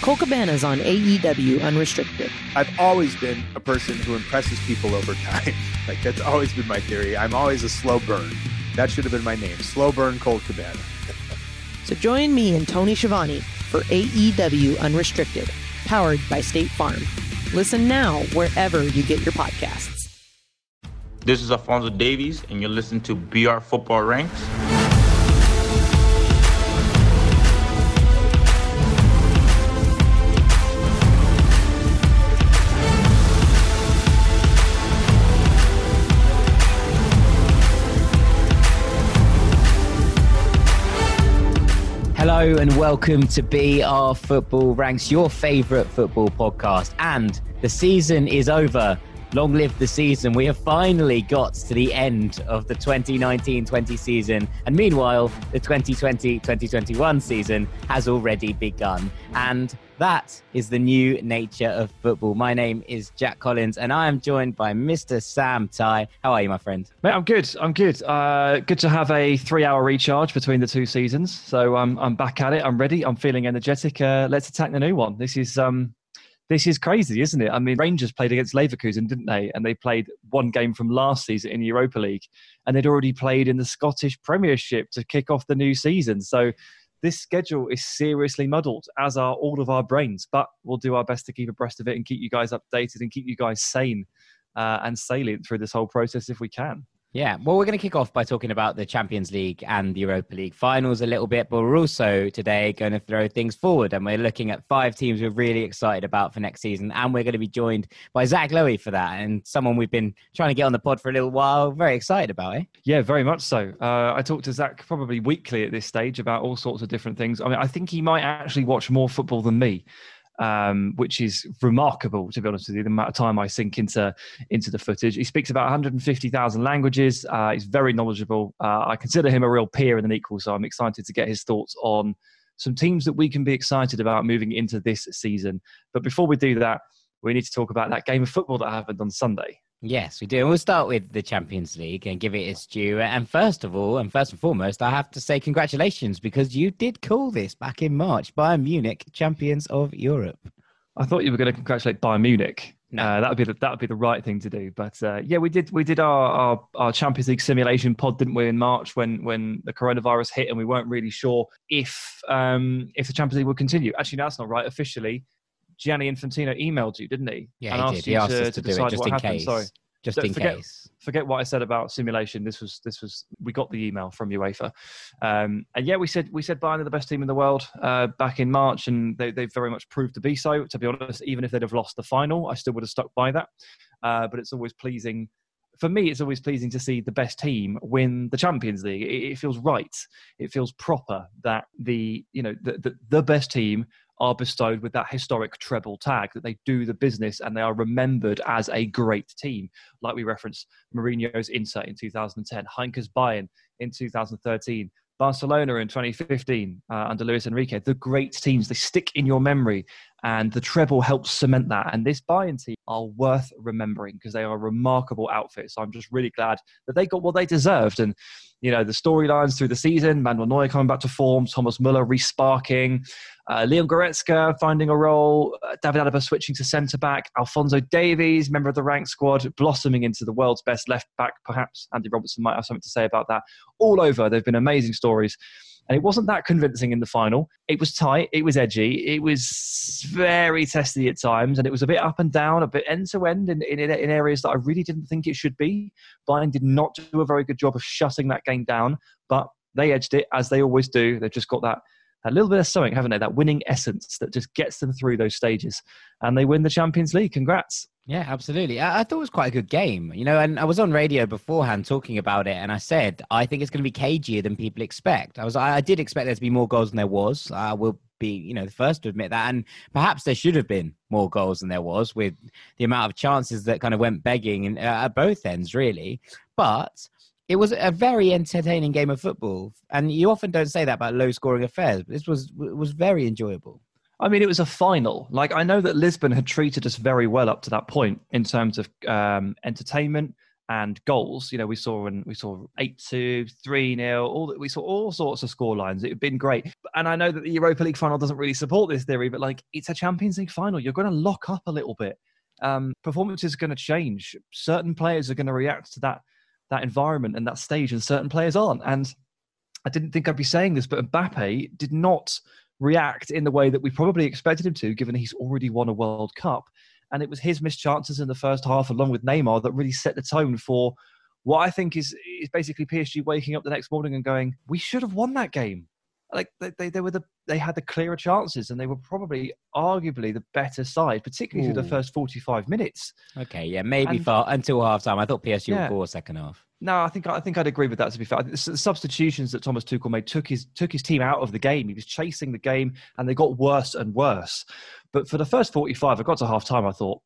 Colt Cabana's on AEW Unrestricted. I've always been a person who impresses people over time. like that's always been my theory. I'm always a slow burn. That should have been my name. Slow burn Colt Cabana. So join me and Tony Schiavone for AEW Unrestricted, powered by State Farm. Listen now wherever you get your podcasts. This is Alfonso Davies, and you're listening to BR Football Ranks. Hello and welcome to BR Football Ranks, your favourite football podcast. And the season is over. Long live the season. We have finally got to the end of the 2019 20 season. And meanwhile, the 2020 2021 season has already begun. And that is the new nature of football. My name is Jack Collins, and I am joined by Mr. Sam Tighe. How are you, my friend? Mate, I'm good. I'm good. Uh, good to have a three-hour recharge between the two seasons. So um, I'm back at it. I'm ready. I'm feeling energetic. Uh, let's attack the new one. This is um, this is crazy, isn't it? I mean, Rangers played against Leverkusen, didn't they? And they played one game from last season in Europa League, and they'd already played in the Scottish Premiership to kick off the new season. So this schedule is seriously muddled, as are all of our brains. But we'll do our best to keep abreast of it and keep you guys updated and keep you guys sane uh, and salient through this whole process if we can. Yeah, well, we're going to kick off by talking about the Champions League and the Europa League finals a little bit, but we're also today going to throw things forward and we're looking at five teams we're really excited about for next season. And we're going to be joined by Zach Lowy for that and someone we've been trying to get on the pod for a little while. Very excited about it. Yeah, very much so. Uh, I talk to Zach probably weekly at this stage about all sorts of different things. I mean, I think he might actually watch more football than me um, which is remarkable to be honest with you. The amount of time I sink into into the footage. He speaks about 150,000 languages. Uh, he's very knowledgeable. Uh, I consider him a real peer and an equal. So I'm excited to get his thoughts on some teams that we can be excited about moving into this season. But before we do that, we need to talk about that game of football that happened on Sunday. Yes, we do. And we'll start with the Champions League and give it its due. And first of all, and first and foremost, I have to say congratulations because you did call this back in March Bayern Munich champions of Europe. I thought you were going to congratulate Bayern Munich. No. Uh, that would be the, that would be the right thing to do. But uh, yeah, we did we did our, our, our Champions League simulation pod, didn't we, in March when when the coronavirus hit and we weren't really sure if um, if the Champions League would continue. Actually, no, that's not right. Officially, Gianni Infantino emailed you, didn't he? Yeah, and he did. He asked to, us to, to do it just in happened. case. Sorry. Just in forget, case. Forget what I said about simulation. This was this was we got the email from UEFA, um, and yeah, we said we said Bayern are the best team in the world uh, back in March, and they they've very much proved to be so. To be honest, even if they'd have lost the final, I still would have stuck by that. Uh, but it's always pleasing for me, it's always pleasing to see the best team win the Champions League. It, it feels right. It feels proper that the you know the, the, the best team are bestowed with that historic treble tag that they do the business and they are remembered as a great team. Like we referenced Mourinho's Inter in 2010, Heynckes Bayern in 2013, Barcelona in 2015 uh, under Luis Enrique. The great teams, they stick in your memory and the treble helps cement that. And this Bayern team are worth remembering because they are remarkable outfit. So I'm just really glad that they got what they deserved. And you know the storylines through the season: Manuel Neuer coming back to form, Thomas Muller resparking, uh, Leon Goretzka finding a role, uh, David Alaba switching to centre back, Alfonso Davies, member of the rank squad, blossoming into the world's best left back. Perhaps Andy Robertson might have something to say about that. All over, there've been amazing stories. And it wasn't that convincing in the final. It was tight, it was edgy, it was very testy at times, and it was a bit up and down, a bit end to end in, in, in areas that I really didn't think it should be. Bayern did not do a very good job of shutting that game down, but they edged it as they always do. They've just got that a little bit of something, haven't they? That winning essence that just gets them through those stages, and they win the Champions League. Congrats! Yeah, absolutely. I, I, thought it was quite a good game, you know. And I was on radio beforehand talking about it, and I said I think it's going to be cagier than people expect. I was, I, I did expect there to be more goals than there was. I will be, you know, the first to admit that, and perhaps there should have been more goals than there was with the amount of chances that kind of went begging in, uh, at both ends, really. But it was a very entertaining game of football, and you often don't say that about low-scoring affairs. But this was was very enjoyable. I mean, it was a final. Like, I know that Lisbon had treated us very well up to that point in terms of um, entertainment and goals. You know, we saw and we saw eight two, three 0 all that we saw all sorts of score lines. It had been great. And I know that the Europa League final doesn't really support this theory, but like it's a Champions League final. You're going to lock up a little bit. Um, are going to change. Certain players are going to react to that that environment and that stage, and certain players aren't. And I didn't think I'd be saying this, but Mbappe did not react in the way that we probably expected him to, given he's already won a World Cup. And it was his missed chances in the first half, along with Neymar, that really set the tone for what I think is is basically PSG waking up the next morning and going, "We should have won that game." Like they, they, they were the they had the clearer chances and they were probably arguably the better side, particularly Ooh. through the first forty five minutes. Okay, yeah, maybe and, for until half time. I thought PSG yeah. would go second half. No, I think I think I'd agree with that. To be fair, the substitutions that Thomas Tuchel made took his took his team out of the game. He was chasing the game, and they got worse and worse. But for the first forty-five, I got to half time. I thought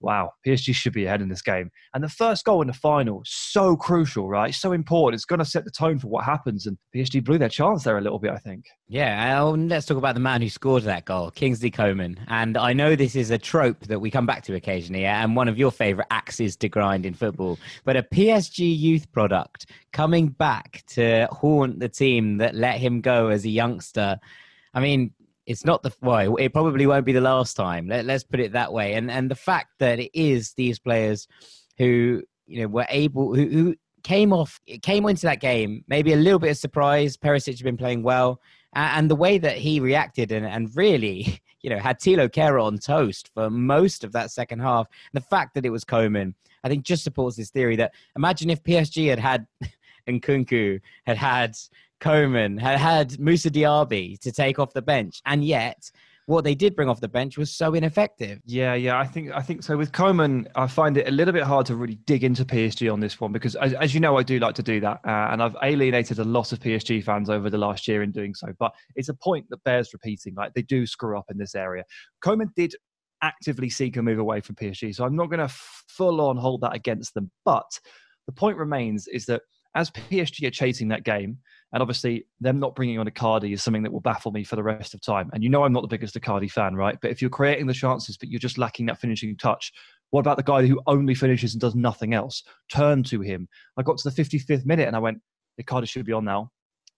wow, PSG should be ahead in this game. And the first goal in the final, so crucial, right? So important. It's going to set the tone for what happens. And PSG blew their chance there a little bit, I think. Yeah, oh, let's talk about the man who scored that goal, Kingsley Coman. And I know this is a trope that we come back to occasionally, and one of your favourite axes to grind in football. But a PSG youth product coming back to haunt the team that let him go as a youngster. I mean, it's not the well, it probably won't be the last time. Let, us put it that way. And and the fact that it is these players who you know were able who, who came off came into that game maybe a little bit of surprise. Perisic had been playing well, and the way that he reacted and, and really you know had Thilo Kehrer on toast for most of that second half. The fact that it was Coman, I think, just supports this theory that imagine if PSG had had and Nkunku had had Coman, had had Moussa Diaby to take off the bench, and yet what they did bring off the bench was so ineffective. Yeah, yeah, I think I think so. With Coman, I find it a little bit hard to really dig into PSG on this one because, as, as you know, I do like to do that, uh, and I've alienated a lot of PSG fans over the last year in doing so. But it's a point that bears repeating. Like they do screw up in this area. Coman did actively seek a move away from PSG, so I'm not going to full on hold that against them. But the point remains is that as PSG are chasing that game, and obviously, them not bringing on Icardi is something that will baffle me for the rest of time. And you know, I'm not the biggest Icardi fan, right? But if you're creating the chances, but you're just lacking that finishing touch, what about the guy who only finishes and does nothing else? Turn to him. I got to the 55th minute and I went, Icardi should be on now.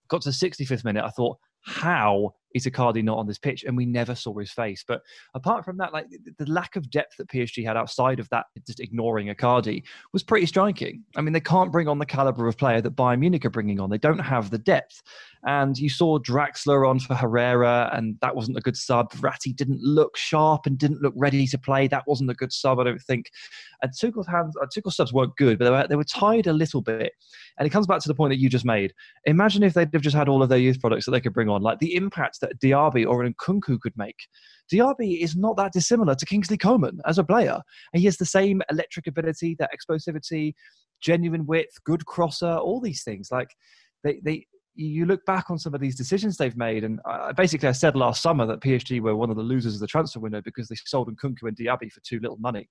Got to the 65th minute, I thought, how is Icardi not on this pitch? And we never saw his face. But apart from that, like the lack of depth that PSG had outside of that, just ignoring Icardi, was pretty striking. I mean, they can't bring on the caliber of player that Bayern Munich are bringing on. They don't have the depth. And you saw Draxler on for Herrera, and that wasn't a good sub. Verratti didn't look sharp and didn't look ready to play. That wasn't a good sub, I don't think. And Tuchel's hands, uh, Tuchel's subs weren't good, but they were, they were tied a little bit. And it comes back to the point that you just made. Imagine if they'd have just had all of their youth products that they could bring on, like the impact that Diaby or an Nkunku could make. Diaby is not that dissimilar to Kingsley Coman as a player. And he has the same electric ability, that explosivity, genuine width, good crosser, all these things. Like they, they you look back on some of these decisions they've made, and I, basically I said last summer that PSG were one of the losers of the transfer window because they sold Nkunku and Diaby for too little money.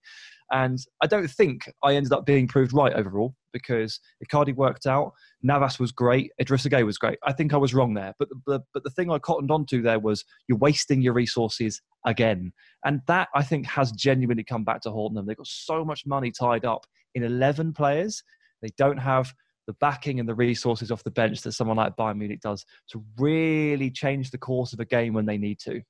And I don't think I ended up being proved right overall because Icardi worked out, Navas was great, Idrissa Gueye was great. I think I was wrong there, but the, but the thing I cottoned onto there was you're wasting your resources again, and that I think has genuinely come back to haunt them. They've got so much money tied up in 11 players. They don't have the backing and the resources off the bench that someone like Bayern Munich does to really change the course of a game when they need to.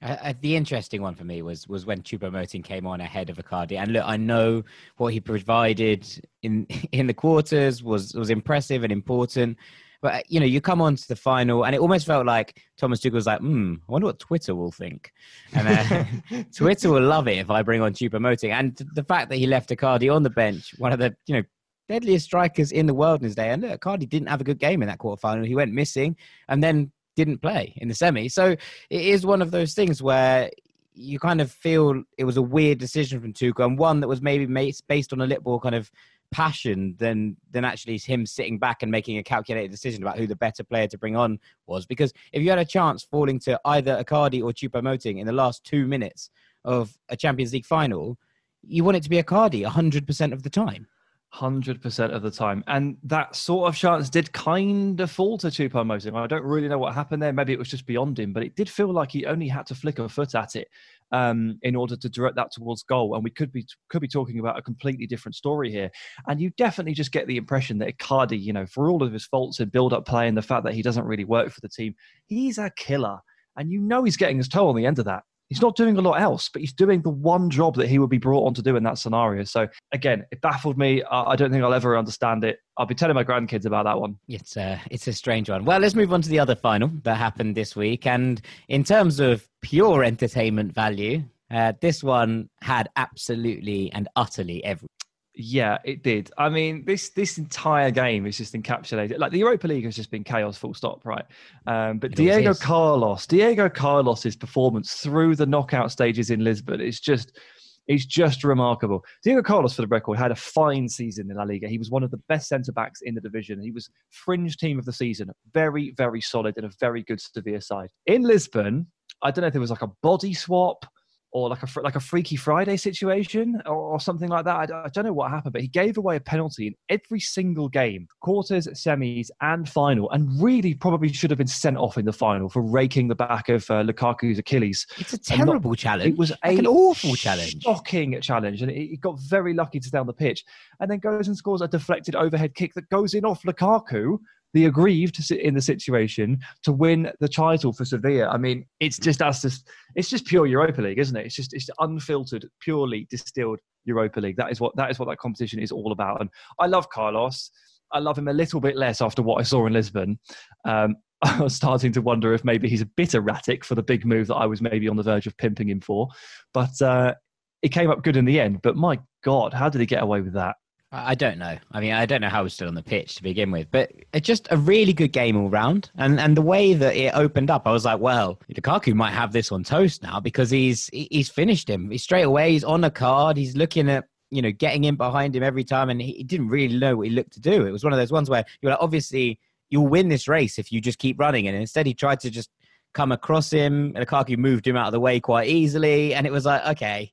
Uh, the interesting one for me was was when Choupo-Moting came on ahead of Icardi, and look, I know what he provided in in the quarters was was impressive and important, but uh, you know, you come on to the final, and it almost felt like Thomas Tuchel was like, "Hmm, I wonder what Twitter will think," and uh, Twitter will love it if I bring on Choupo-Moting, and the fact that he left Icardi on the bench, one of the you know deadliest strikers in the world in his day. And look, Icardi didn't have a good game in that quarterfinal. He went missing and then didn't play in the semi. So it is one of those things where you kind of feel it was a weird decision from Tuchel and one that was maybe based on a little more kind of passion than than actually him sitting back and making a calculated decision about who the better player to bring on was. Because if you had a chance falling to either Icardi or Choupo-Moting in the last two minutes of a Champions League final, you want it to be Icardi 100% of the time. Hundred percent of the time, and that sort of chance did kind of fall to Choupo-Moting. I don't really know what happened there. Maybe it was just beyond him, but it did feel like he only had to flick a foot at it um, in order to direct that towards goal. And we could be could be talking about a completely different story here. And you definitely just get the impression that Icardi, you know, for all of his faults in build-up play and the fact that he doesn't really work for the team, he's a killer, and you know he's getting his toe on the end of that he's not doing a lot else, but he's doing the one job that he would be brought on to do in that scenario. So again, it baffled me. I don't think I'll ever understand it. I'll be telling my grandkids about that one. It's a, it's a strange one. Well, let's move on to the other final that happened this week. And in terms of pure entertainment value, uh, this one had absolutely and utterly every yeah, it did. I mean, this this entire game is just encapsulated. Like the Europa League has just been chaos, full stop, right? Um, but it Diego Carlos, Diego Carlos's performance through the knockout stages in Lisbon is just it's just remarkable. Diego Carlos, for the record, had a fine season in La Liga. He was one of the best centre backs in the division. He was fringe team of the season, very, very solid and a very good Sevilla side. In Lisbon, I don't know if there was like a body swap or like a like a Freaky Friday situation or, or something like that. I, I, don't know what happened, but he gave away a penalty in every single game, quarters, semis, and final, and really probably should have been sent off in the final for raking the back of uh, Lukaku's Achilles. It's a terrible not, challenge. It was like an awful challenge, shocking challenge, and he got very lucky to stay on the pitch, and then goes and scores a deflected overhead kick that goes in off Lukaku the aggrieved in the situation to win the title for Sevilla. I mean, it's just that's just it's just pure Europa League, isn't it? It's just it's unfiltered, purely distilled Europa League. That is what that is what that competition is all about. And I love Carlos. I love him a little bit less after what I saw in Lisbon. Um, I was starting to wonder if maybe he's a bit erratic for the big move that I was maybe on the verge of pimping him for. But uh, it came up good in the end. But my God, how did he get away with that? I don't know. I mean, I don't know how he was still on the pitch to begin with, but it's just a really good game all round. And and the way that it opened up, I was like, well, Lukaku might have this on toast now because he's he's finished him. He's straight away. He's on a card. He's looking at you know getting in behind him every time, and he didn't really know what he looked to do. It was one of those ones where you're like, obviously, you'll win this race if you just keep running. And instead, he tried to just come across him. Lukaku moved him out of the way quite easily, and it was like, okay,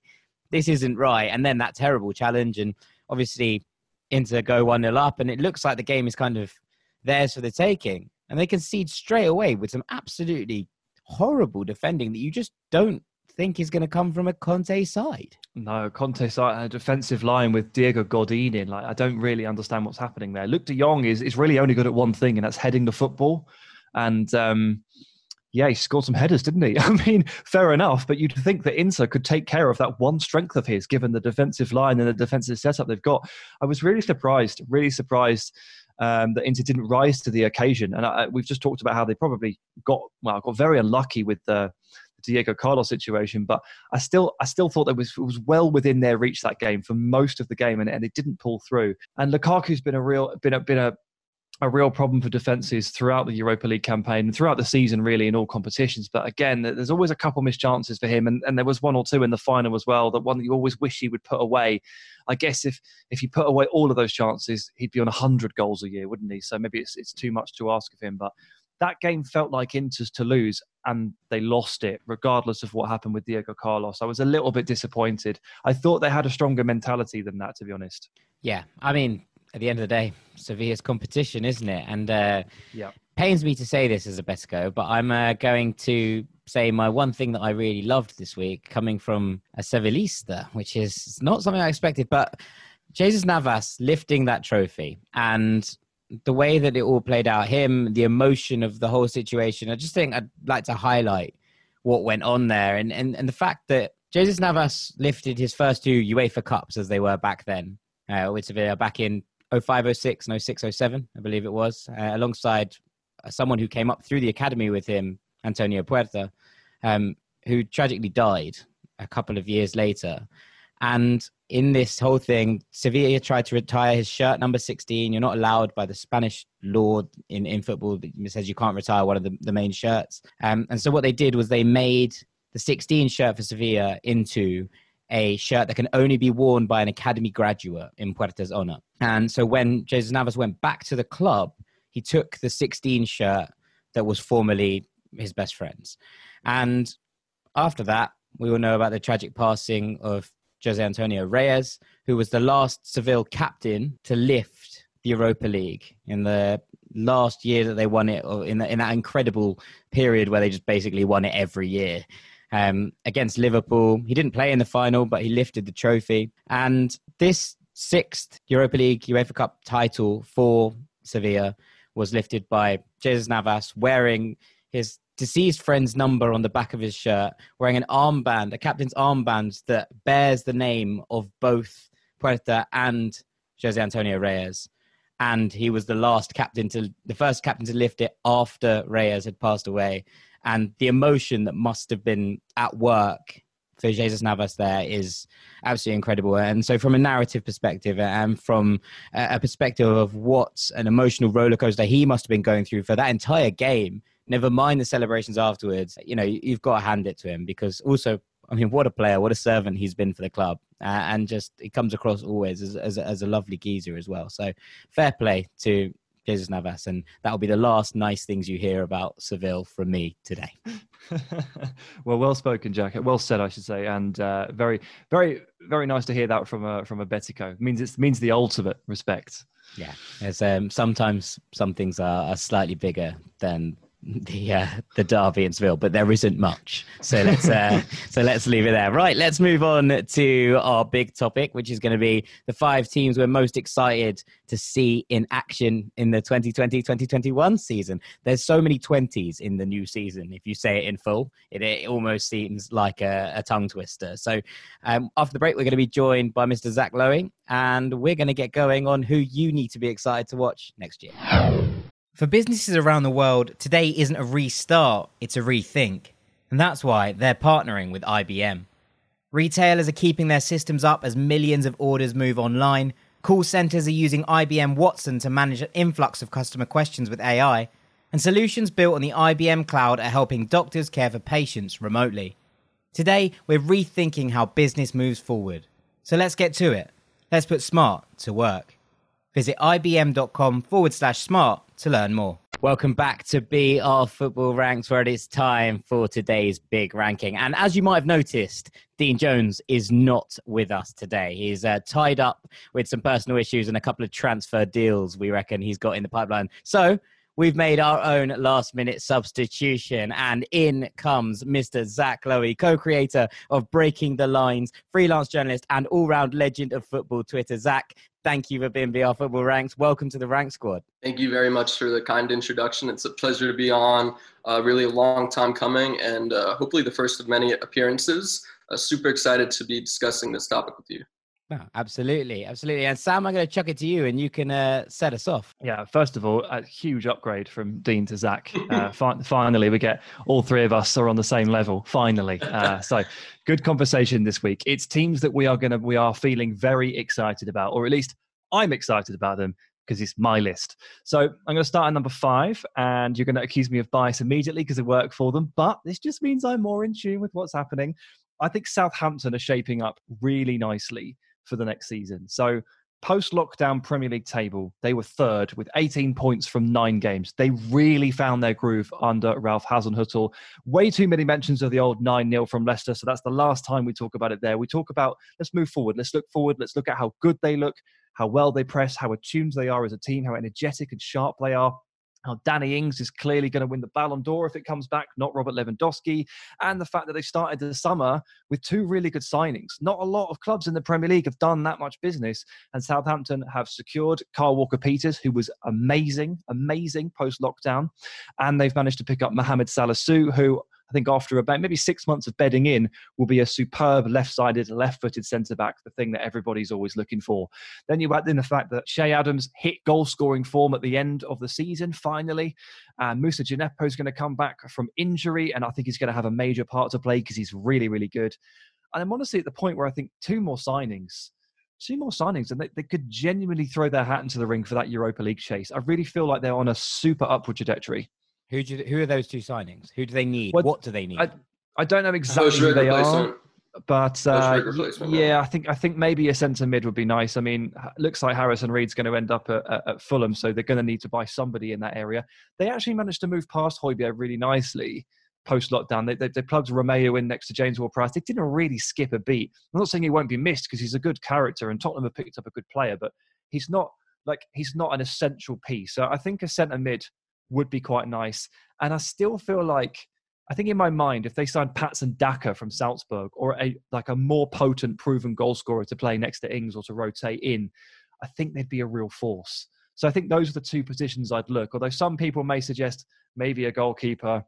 this isn't right. And then that terrible challenge, and obviously Inter go 1 0 up, and it looks like the game is kind of theirs for the taking. And they concede straight away with some absolutely horrible defending that you just don't think is going to come from a Conte side. No, Conte side, a defensive line with Diego Godin in. Like, I don't really understand what's happening there. Luuk de Jong is, is really only good at one thing, and that's heading the football. And um, yeah, he scored some headers, didn't he? I mean, fair enough, but you'd think that Inter could take care of that one strength of his, given the defensive line and the defensive setup they've got. I was really surprised, really surprised um, that Inter didn't rise to the occasion. And I, we've just talked about how they probably got well, got very unlucky with the Diego Carlos situation, but I still I still thought that was it was well within their reach that game for most of the game, and, and it didn't pull through. And Lukaku's been a real been a been a a real problem for defences throughout the Europa League campaign and throughout the season, really, in all competitions. But again, there's always a couple missed chances for him, and, and there was one or two in the final as well. That one that you always wish he would put away. I guess if if he put away all of those chances, he'd be on hundred goals a year, wouldn't he? So maybe it's it's too much to ask of him. But that game felt like Inter's to lose, and they lost it, regardless of what happened with Diego Carlos. I was a little bit disappointed. I thought they had a stronger mentality than that, to be honest. Yeah, I mean, at the end of the day, Sevilla's competition, isn't it? And uh, yeah, pains me to say this as a Betico, but I'm uh, going to say my one thing that I really loved this week, coming from a Sevillista, which is not something I expected, but Jesus Navas lifting that trophy and the way that it all played out, him, the emotion of the whole situation. I just think I'd like to highlight what went on there, and and, and the fact that Jesus Navas lifted his first two UEFA Cups as they were back then uh, with Sevilla back in 0506 and 0607, I believe it was, uh, alongside uh, someone who came up through the academy with him, Antonio Puerta, um, who tragically died a couple of years later. And in this whole thing, Sevilla tried to retire his shirt number 16. You're not allowed by the Spanish law in, in football. It says you can't retire one of the, the main shirts. Um, and so what they did was they made the 16 shirt for Sevilla into a shirt that can only be worn by an academy graduate in Puerta's honor. And so when Jesus Navas went back to the club, he took the 16 shirt that was formerly his best friend's. And after that, we all know about the tragic passing of Jose Antonio Reyes, who was the last Seville captain to lift the Europa League in the last year that they won it, or in, the, in that incredible period where they just basically won it every year. Um, against Liverpool, he didn't play in the final, but he lifted the trophy. And this sixth Europa League UEFA Cup title for Sevilla was lifted by Jesus Navas wearing his deceased friend's number on the back of his shirt, wearing an armband, a captain's armband that bears the name of both Puerta and Jose Antonio Reyes. And he was the last captain to, the first captain to lift it after Reyes had passed away. And the emotion that must have been at work for Jesus Navas there is absolutely incredible. And so, from a narrative perspective and from a perspective of what an emotional roller coaster he must have been going through for that entire game, never mind the celebrations afterwards, you know, you've got to hand it to him because also, I mean, what a player, what a servant he's been for the club. Uh, and just, it comes across always as, as, as a lovely geezer as well. So, fair play to Jesus Navas, and that'll be the last nice things you hear about Seville from me today. well, well spoken, Jack. Well said, I should say, and uh, very, very, very nice to hear that from a from a Betico. It means it means the ultimate respect. Yeah, as um, sometimes some things are, are slightly bigger than the uh, the Derby in Seville, but there isn't much. So let's uh, so let's leave it there. Right, let's move on to our big topic, which is going to be the five teams we're most excited to see in action in the 2020-2021 season. There's so many 20s in the new season. If you say it in full, it, it almost seems like a, a tongue twister. So um, after the break, we're going to be joined by Mr. Zach Lowy, and we're going to get going on who you need to be excited to watch next year. For businesses around the world, today isn't a restart, it's a rethink. And that's why they're partnering with IBM. Retailers are keeping their systems up as millions of orders move online. Call centers are using IBM Watson to manage an influx of customer questions with AI. And solutions built on the IBM cloud are helping doctors care for patients remotely. Today, we're rethinking how business moves forward. So let's get to it. Let's put smart to work. Visit ibm.com forward slash smart to learn more. Welcome back to BR Football Ranks, where it is time for today's big ranking. And as you might have noticed, Dean Jones is not with us today. He's uh, tied up with some personal issues and a couple of transfer deals we reckon he's got in the pipeline. So we've made our own last minute substitution. And in comes Mr. Zach Lowy, co creator of Breaking the Lines, freelance journalist, and all round legend of football Twitter. Zach, thank you for being BR Football Ranks. Welcome to the Rank Squad. Thank you very much for the kind introduction. It's a pleasure to be on. Uh, really a long time coming, and uh, hopefully the first of many appearances. Uh, super excited to be discussing this topic with you. No, absolutely, absolutely. And Sam, I'm going to chuck it to you, and you can uh, set us off. Yeah, first of all, a huge upgrade from Dean to Zach. Uh, fi- finally, we get all three of us are on the same level. Finally, uh, so good conversation this week. It's teams that we are going to we are feeling very excited about, or at least I'm excited about them because it's my list. So I'm going to start at number five, and you're going to accuse me of bias immediately because I work for them. But this just means I'm more in tune with what's happening. I think Southampton are shaping up really nicely for the next season. So post lockdown Premier League table, they were third with 18 points from nine games. They really found their groove under Ralph Hasenhüttl. Way too many mentions of the old 9 0 from Leicester. So that's the last time we talk about it there. We talk about let's move forward. Let's look forward. Let's look at how good they look, how well they press, how attuned they are as a team, how energetic and sharp they are how Danny Ings is clearly going to win the Ballon d'Or if it comes back, not Robert Lewandowski, and the fact that they started the summer with two really good signings. Not a lot of clubs in the Premier League have done that much business, and Southampton have secured Kyle Walker Peters, who was amazing, amazing post lockdown, and they've managed to pick up Mohamed Salisu, who I think after about maybe six months of bedding in, will be a superb left-sided, left-footed centre back, the thing that everybody's always looking for. Then you add in the fact that Che Adams hit goal-scoring form at the end of the season finally, and Moussa Djenepo is going to come back from injury, and I think he's going to have a major part to play because he's really, really good. And I'm honestly at the point where I think two more signings two more signings and they, they could genuinely throw their hat into the ring for that Europa League chase. I really feel like they're on a super upward trajectory. Who do who are those two signings? Who do they need? What, what do they need? I, I don't know exactly who they are, but uh, yeah, I think I think maybe a centre mid would be nice. I mean, looks like Harrison Reed's going to end up at, at, at, Fulham, so they're going to need to buy somebody in that area. They actually managed to move past Højbjerg really nicely post lockdown. They, they, they plugged Romeu in next to James Ward-Prowse. They didn't really skip a beat. I'm not saying he won't be missed because he's a good character and Tottenham have picked up a good player, but he's not like he's not an essential piece. So I think a centre mid would be quite nice. And I still feel like I think in my mind, if they signed Patson Daka from Salzburg or a like a more potent, proven goal scorer to play next to Ings or to rotate in, I think they'd be a real force. So I think those are the two positions I'd look. Although some people may suggest maybe a goalkeeper.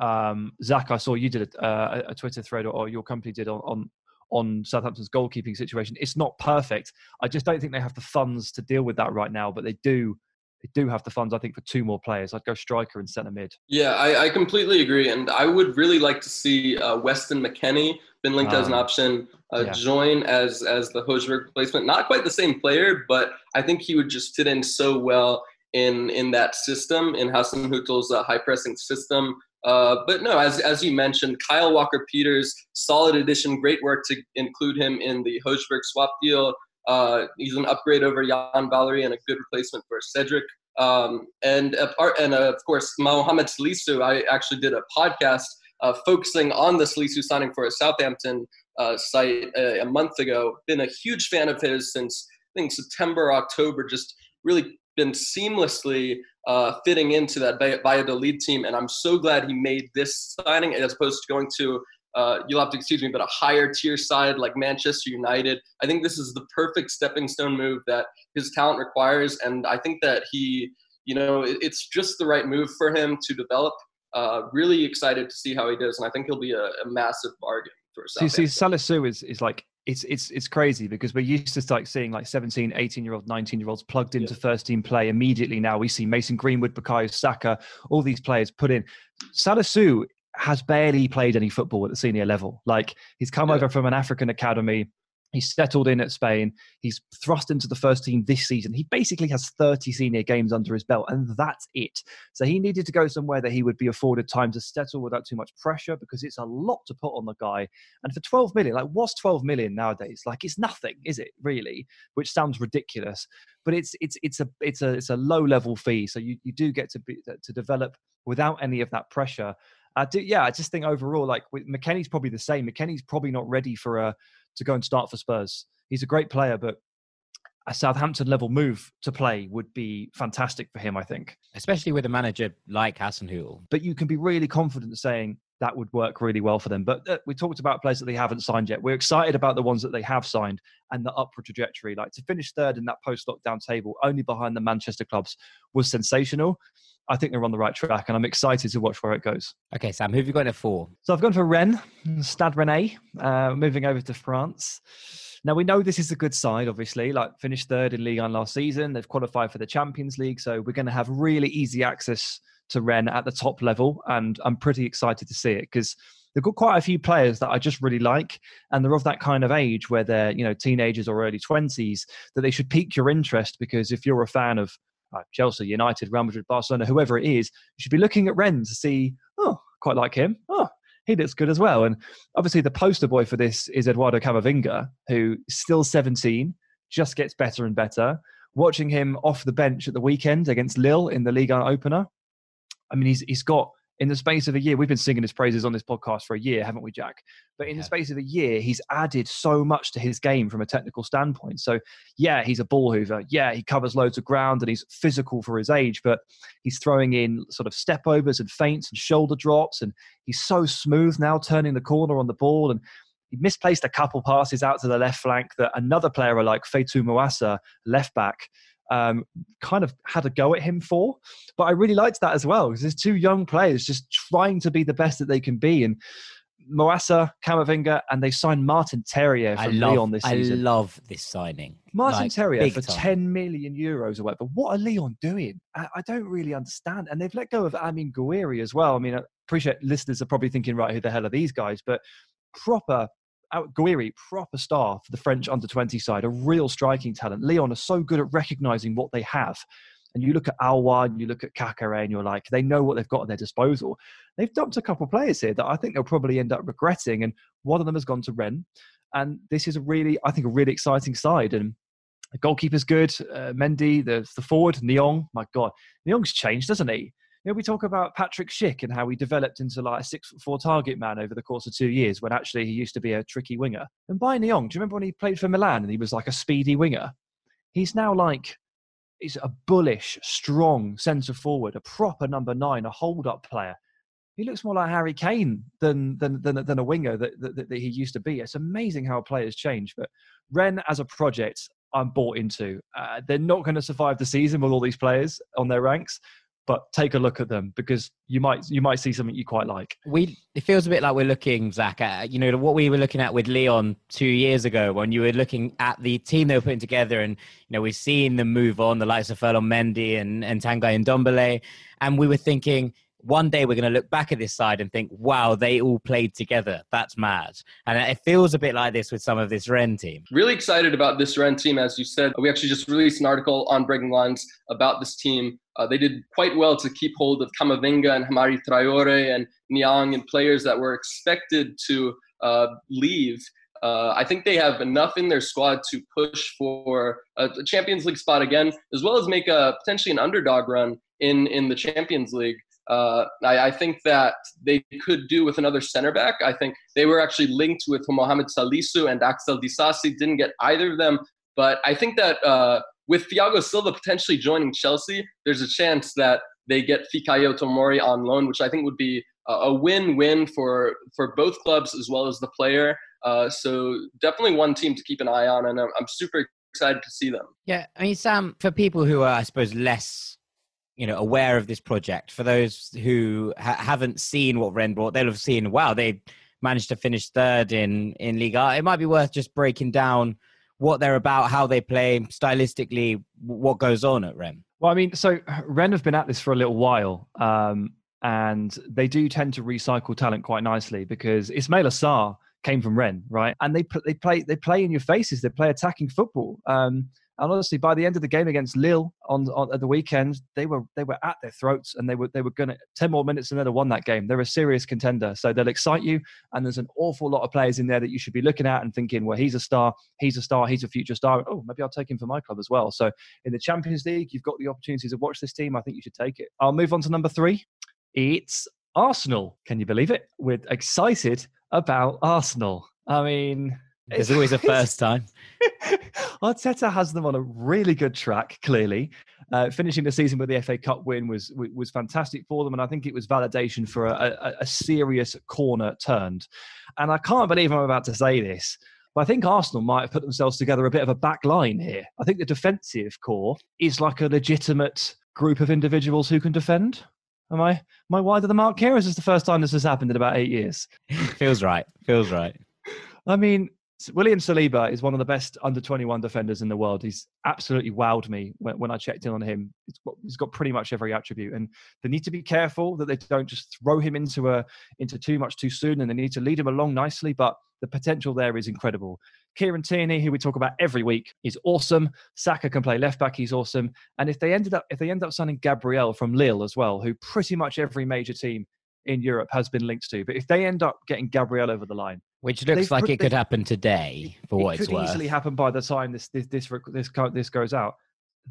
Um, Zach, I saw you did a, uh, a Twitter thread, or, your company did on, on on Southampton's goalkeeping situation. It's not perfect. I just don't think they have the funds to deal with that right now, but they do they do have the funds, I think, for two more players. I'd go striker and centre mid. Yeah, I, I, completely agree. And I would really like to see uh, Weston McKennie, been linked as an ah, option, uh, yeah. join as as the Hojbjerg replacement. Not quite the same player, but I think he would just fit in so well in in that system, in Hasenhüttl's uh, high pressing system. Uh, but no, as, as you mentioned, Kyle Walker Peters, solid addition, great work to include him in the Hojbjerg swap deal. Uh, he's an upgrade over Yan Valery and a good replacement for Cedric. Um, and and uh, of course, Mohamed Salisu. I actually did a podcast uh, focusing on the Salisu signing for a Southampton uh, site a, a, month ago. Been a huge fan of his since I think September, October. Just really been seamlessly uh, fitting into that Valladolid team, and I'm so glad he made this signing as opposed to going to uh, you'll have to excuse me, but a higher tier side like Manchester United. I think this is the perfect stepping stone move that his talent requires, and I think that he, you know, it's just the right move for him to develop. Uh, really excited to see how he does, and I think he'll be a, a massive bargain for See, see, Salisu is is like it's it's it's crazy because we're used to like seeing like 17 18 year old 19 year olds plugged into yeah. first team play immediately now we see mason greenwood bukayo saka all these players put in salisu has barely played any football at the senior level. Like he's come yeah. over from an African academy. He's settled in at Spain. He's thrust into the first team this season. He basically has 30 senior games under his belt, and that's it. So he needed to go somewhere that he would be afforded time to settle without too much pressure because it's a lot to put on the guy. And for 12 million, like what's 12 million nowadays? Like it's nothing, is it really? Which sounds ridiculous, but it's it's it's a it's a it's a low level fee. So you, you do get to be to develop without any of that pressure I do, yeah, I just think overall, like with McKennie's probably the same. McKennie's probably not ready for a to go and start for Spurs. He's a great player, but a Southampton level move to play would be fantastic for him, I think. Especially with a manager like Hasenhüttl. But you can be really confident saying that would work really well for them. But uh, we talked about players that they haven't signed yet. We're excited about the ones that they have signed and the upward trajectory. Like to finish third in that post lockdown table, only behind the Manchester clubs, was sensational. I think they're on the right track, and I'm excited to watch where it goes. Okay, Sam, who have you got it for? So I've gone for Rennes, Stade Rennais, uh, moving over to France. Now we know this is a good side, obviously. Like finished third in Ligue 1 last season, they've qualified for the Champions League, so we're going to have really easy access to Rennes at the top level, and I'm pretty excited to see it because they've got quite a few players that I just really like, and they're of that kind of age where they're you know teenagers or early twenties that they should pique your interest because if you're a fan of uh, Chelsea, United, Real Madrid, Barcelona, whoever it is, you should be looking at Rennes to see, oh, quite like him. Oh, he looks good as well. And obviously, the poster boy for this is Eduardo Camavinga, who is still 17, just gets better and better. Watching him off the bench at the weekend against Lille in the Ligue 1 opener, I mean, he's he's got in the space of a year, we've been singing his praises on this podcast for a year, haven't we, Jack? But in yeah. the space of a year, he's added so much to his game from a technical standpoint. So, yeah, he's a ball hoover. Yeah, he covers loads of ground and he's physical for his age, but he's throwing in sort of step overs and feints and shoulder drops. And he's so smooth now, turning the corner on the ball. And he misplaced a couple passes out to the left flank that another player like Faitout Maouassa, left back, um, kind of had a go at him for. But I really liked that as well because there's two young players just trying to be the best that they can be. And Maouassa, Camavinga, and they signed Martin Terrier from I love, Lyon this season. I love this signing. Martin like, Terrier for time. 10 million euros or whatever. What are Lyon doing? I, I, don't really understand. And they've let go of Amine Gouiri as well. I mean, I appreciate listeners are probably thinking, right, who the hell are these guys? But proper Gouiri, proper star for the French under 20 side, a real striking talent. Lyon are so good at recognizing what they have. And you look at Aouar and you look at Caqueret and you're like, they know what they've got at their disposal. They've dumped a couple of players here that I think they'll probably end up regretting. And one of them has gone to Rennes. And this is a really, I think, a really exciting side. And the goalkeeper's good. Uh, Mendy, the, the forward, Niang, my God. Niang's changed, doesn't he? You know, we talk about Patrick Schick and how he developed into like a six foot four target man over the course of two years when actually he used to be a tricky winger. And M'Baye Niang, do you remember when he played for Milan and he was like a speedy winger? He's now like he's a bullish, strong centre forward, a proper number nine, a hold up player. He looks more like Harry Kane than than than, than a winger that, that, that he used to be. It's amazing how players change. But Rennes as a project, I'm bought into. Uh, they're not going to survive the season with all these players on their ranks, but take a look at them because you might you might see something you quite like. We it feels a bit like we're looking, Zach, at you know what we were looking at with Lyon two years ago when you were looking at the team they were putting together, and you know we've seen them move on, the likes of Ferland Mendy and and Tanguy Ndombele, and we were thinking one day we're going to look back at this side and think, wow, they all played together. That's mad. And it feels a bit like this with some of this Rennes team. Really excited about this Rennes team, as you said. We actually just released an article on Breaking Lines about this team. Uh, they did quite well to keep hold of Camavinga and Hamari Traore and Niang and players that were expected to uh, leave. Uh, I think they have enough in their squad to push for a Champions League spot again, as well as make a potentially an underdog run in in the Champions League. Uh, I, I, think that they could do with another center back. I think they were actually linked with Mohamed Salisu and Axel Disasi. Didn't get either of them, but I think that uh, with Thiago Silva potentially joining Chelsea, there's a chance that they get Fikayo Tomori on loan, which I think would be a win-win for for both clubs as well as the player. Uh, so definitely one team to keep an eye on, and I'm, I'm super excited to see them. Yeah, I mean, Sam, for people who are, I suppose, less you know aware of this project. For those who ha- haven't seen what Rennes brought they'll have seen wow they managed to finish third in in Liga it might be worth just breaking down what they're about how they play stylistically what goes on at Rennes well I mean so Rennes have been at this for a little while um, and they do tend to recycle talent quite nicely because Ismaila Sarr came from Rennes right? And they they play they play in your faces. They play attacking football. Um, and honestly, by the end of the game against Lille on, on at the weekend, they were they were at their throats, and they were they were going to ten more minutes and they'd have won that game. They're a serious contender, so they'll excite you. And there's an awful lot of players in there that you should be looking at and thinking, well, he's a star, he's a star, he's a future star. Oh, maybe I'll take him for my club as well. So in the Champions League, you've got the opportunity to watch this team. I think you should take it. I'll move on to number three. It's Arsenal. Can you believe it? We're excited about Arsenal. I mean, there's always a first time. Arteta has them on a really good track. Clearly, uh, finishing the season with the FA Cup win was was fantastic for them, and I think it was validation for a, a, a serious corner turned. And I can't believe I'm about to say this, but I think Arsenal might have put themselves together a bit of a back line here. I think the defensive core is like a legitimate group of individuals who can defend. Am I am I wide of the mark here? Is this the first time this has happened in about eight years? Feels right. Feels right. I mean, William Saliba is one of the best under 21 defenders in the world. He's absolutely wowed me when, when I checked in on him. Got, he's got pretty much every attribute, and they need to be careful that they don't just throw him into a into too much too soon, and they need to lead him along nicely. But the potential there is incredible. Kieran Tierney, who we talk about every week, is awesome. Saka can play left back; he's awesome. And if they ended up if they end up signing Gabriel from Lille as well, who pretty much every major team in Europe has been linked to, but if they end up getting Gabriel over the line, which looks like it could happen today, for what it it's worth. Could easily happen by the time this this this this this goes out.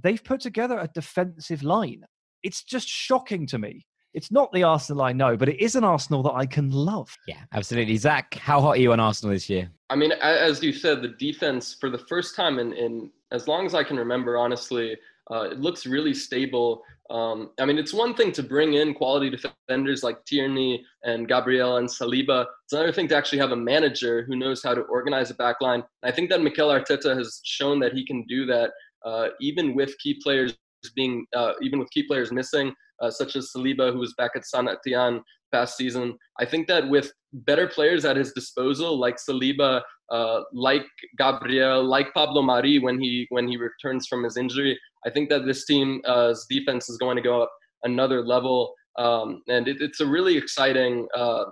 They've put together a defensive line. It's just shocking to me. It's not the Arsenal I know, but it is an Arsenal that I can love. Yeah, absolutely. Zach, how hot are you on Arsenal this year? I mean, as you said, the defense for the first time in, in as long as I can remember, honestly, uh, it looks really stable. Um, I mean, it's one thing to bring in quality defenders like Tierney and Gabriel and Saliba. It's another thing to actually have a manager who knows how to organize a backline. I think that Mikel Arteta has shown that he can do that, uh, even with key players being, uh, even with key players missing, uh, such as Saliba, who was back at Saint Etienne past season. I think that with better players at his disposal, like Saliba, uh, like Gabriel, like Pablo Mari, when he when he returns from his injury, I think that this team's uh, defense is going to go up another level, um, and it, it's a really exciting uh,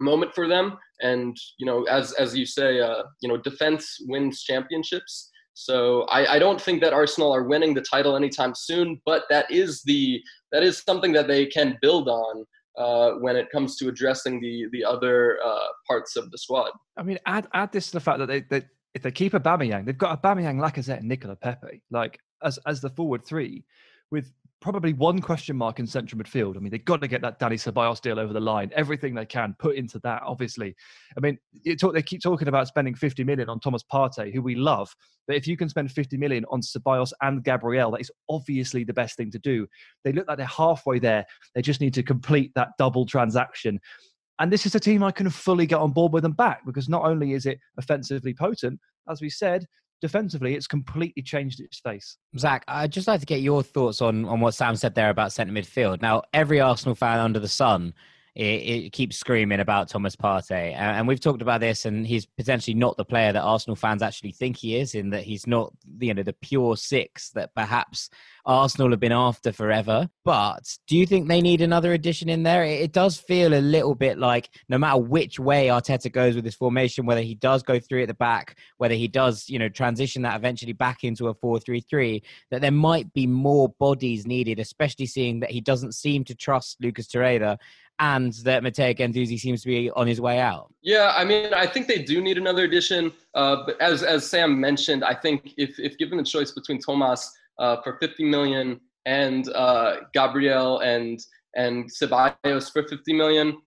moment for them. And you know, as as you say, uh, you know, defense wins championships. So I, I don't think that Arsenal are winning the title anytime soon, but that is the that is something that they can build on uh, when it comes to addressing the the other uh, parts of the squad. I mean, add add this to the fact that they, they if they keep a Aubameyang, they've got a Aubameyang, Lacazette, and Nicola Pepe. Like as as the forward three, with probably one question mark in central midfield. I mean, they've got to get that Dani Ceballos deal over the line. Everything they can put into that, obviously. I mean, talk, they keep talking about spending 50 million on Thomas Partey, who we love. But if you can spend 50 million on Ceballos and Gabriel, that is obviously the best thing to do. They look like they're halfway there. They just need to complete that double transaction. And this is a team I can fully get on board with and back because not only is it offensively potent, as we said, defensively, it's completely changed its face. Zach, I'd just like to get your thoughts on, on what Sam said there about centre midfield. Now, every Arsenal fan under the sun it, it, keeps screaming about Thomas Partey. And we've talked about this, and he's potentially not the player that Arsenal fans actually think he is, in that he's not, you know, the pure six that perhaps Arsenal have been after forever. But do you think they need another addition in there? It, it does feel a little bit like no matter which way Arteta goes with this formation, whether he does go through at the back, whether he does, you know, transition that eventually back into a 4 3 3, that there might be more bodies needed, especially seeing that he doesn't seem to trust Lucas Torreira and that Matteo Guendouzi seems to be on his way out. Yeah, I mean, I think they do need another addition. Uh, but as as Sam mentioned, I think if if given the choice between Thomas uh, for 50 million and uh, Gabriel and and Ceballos for 50 million,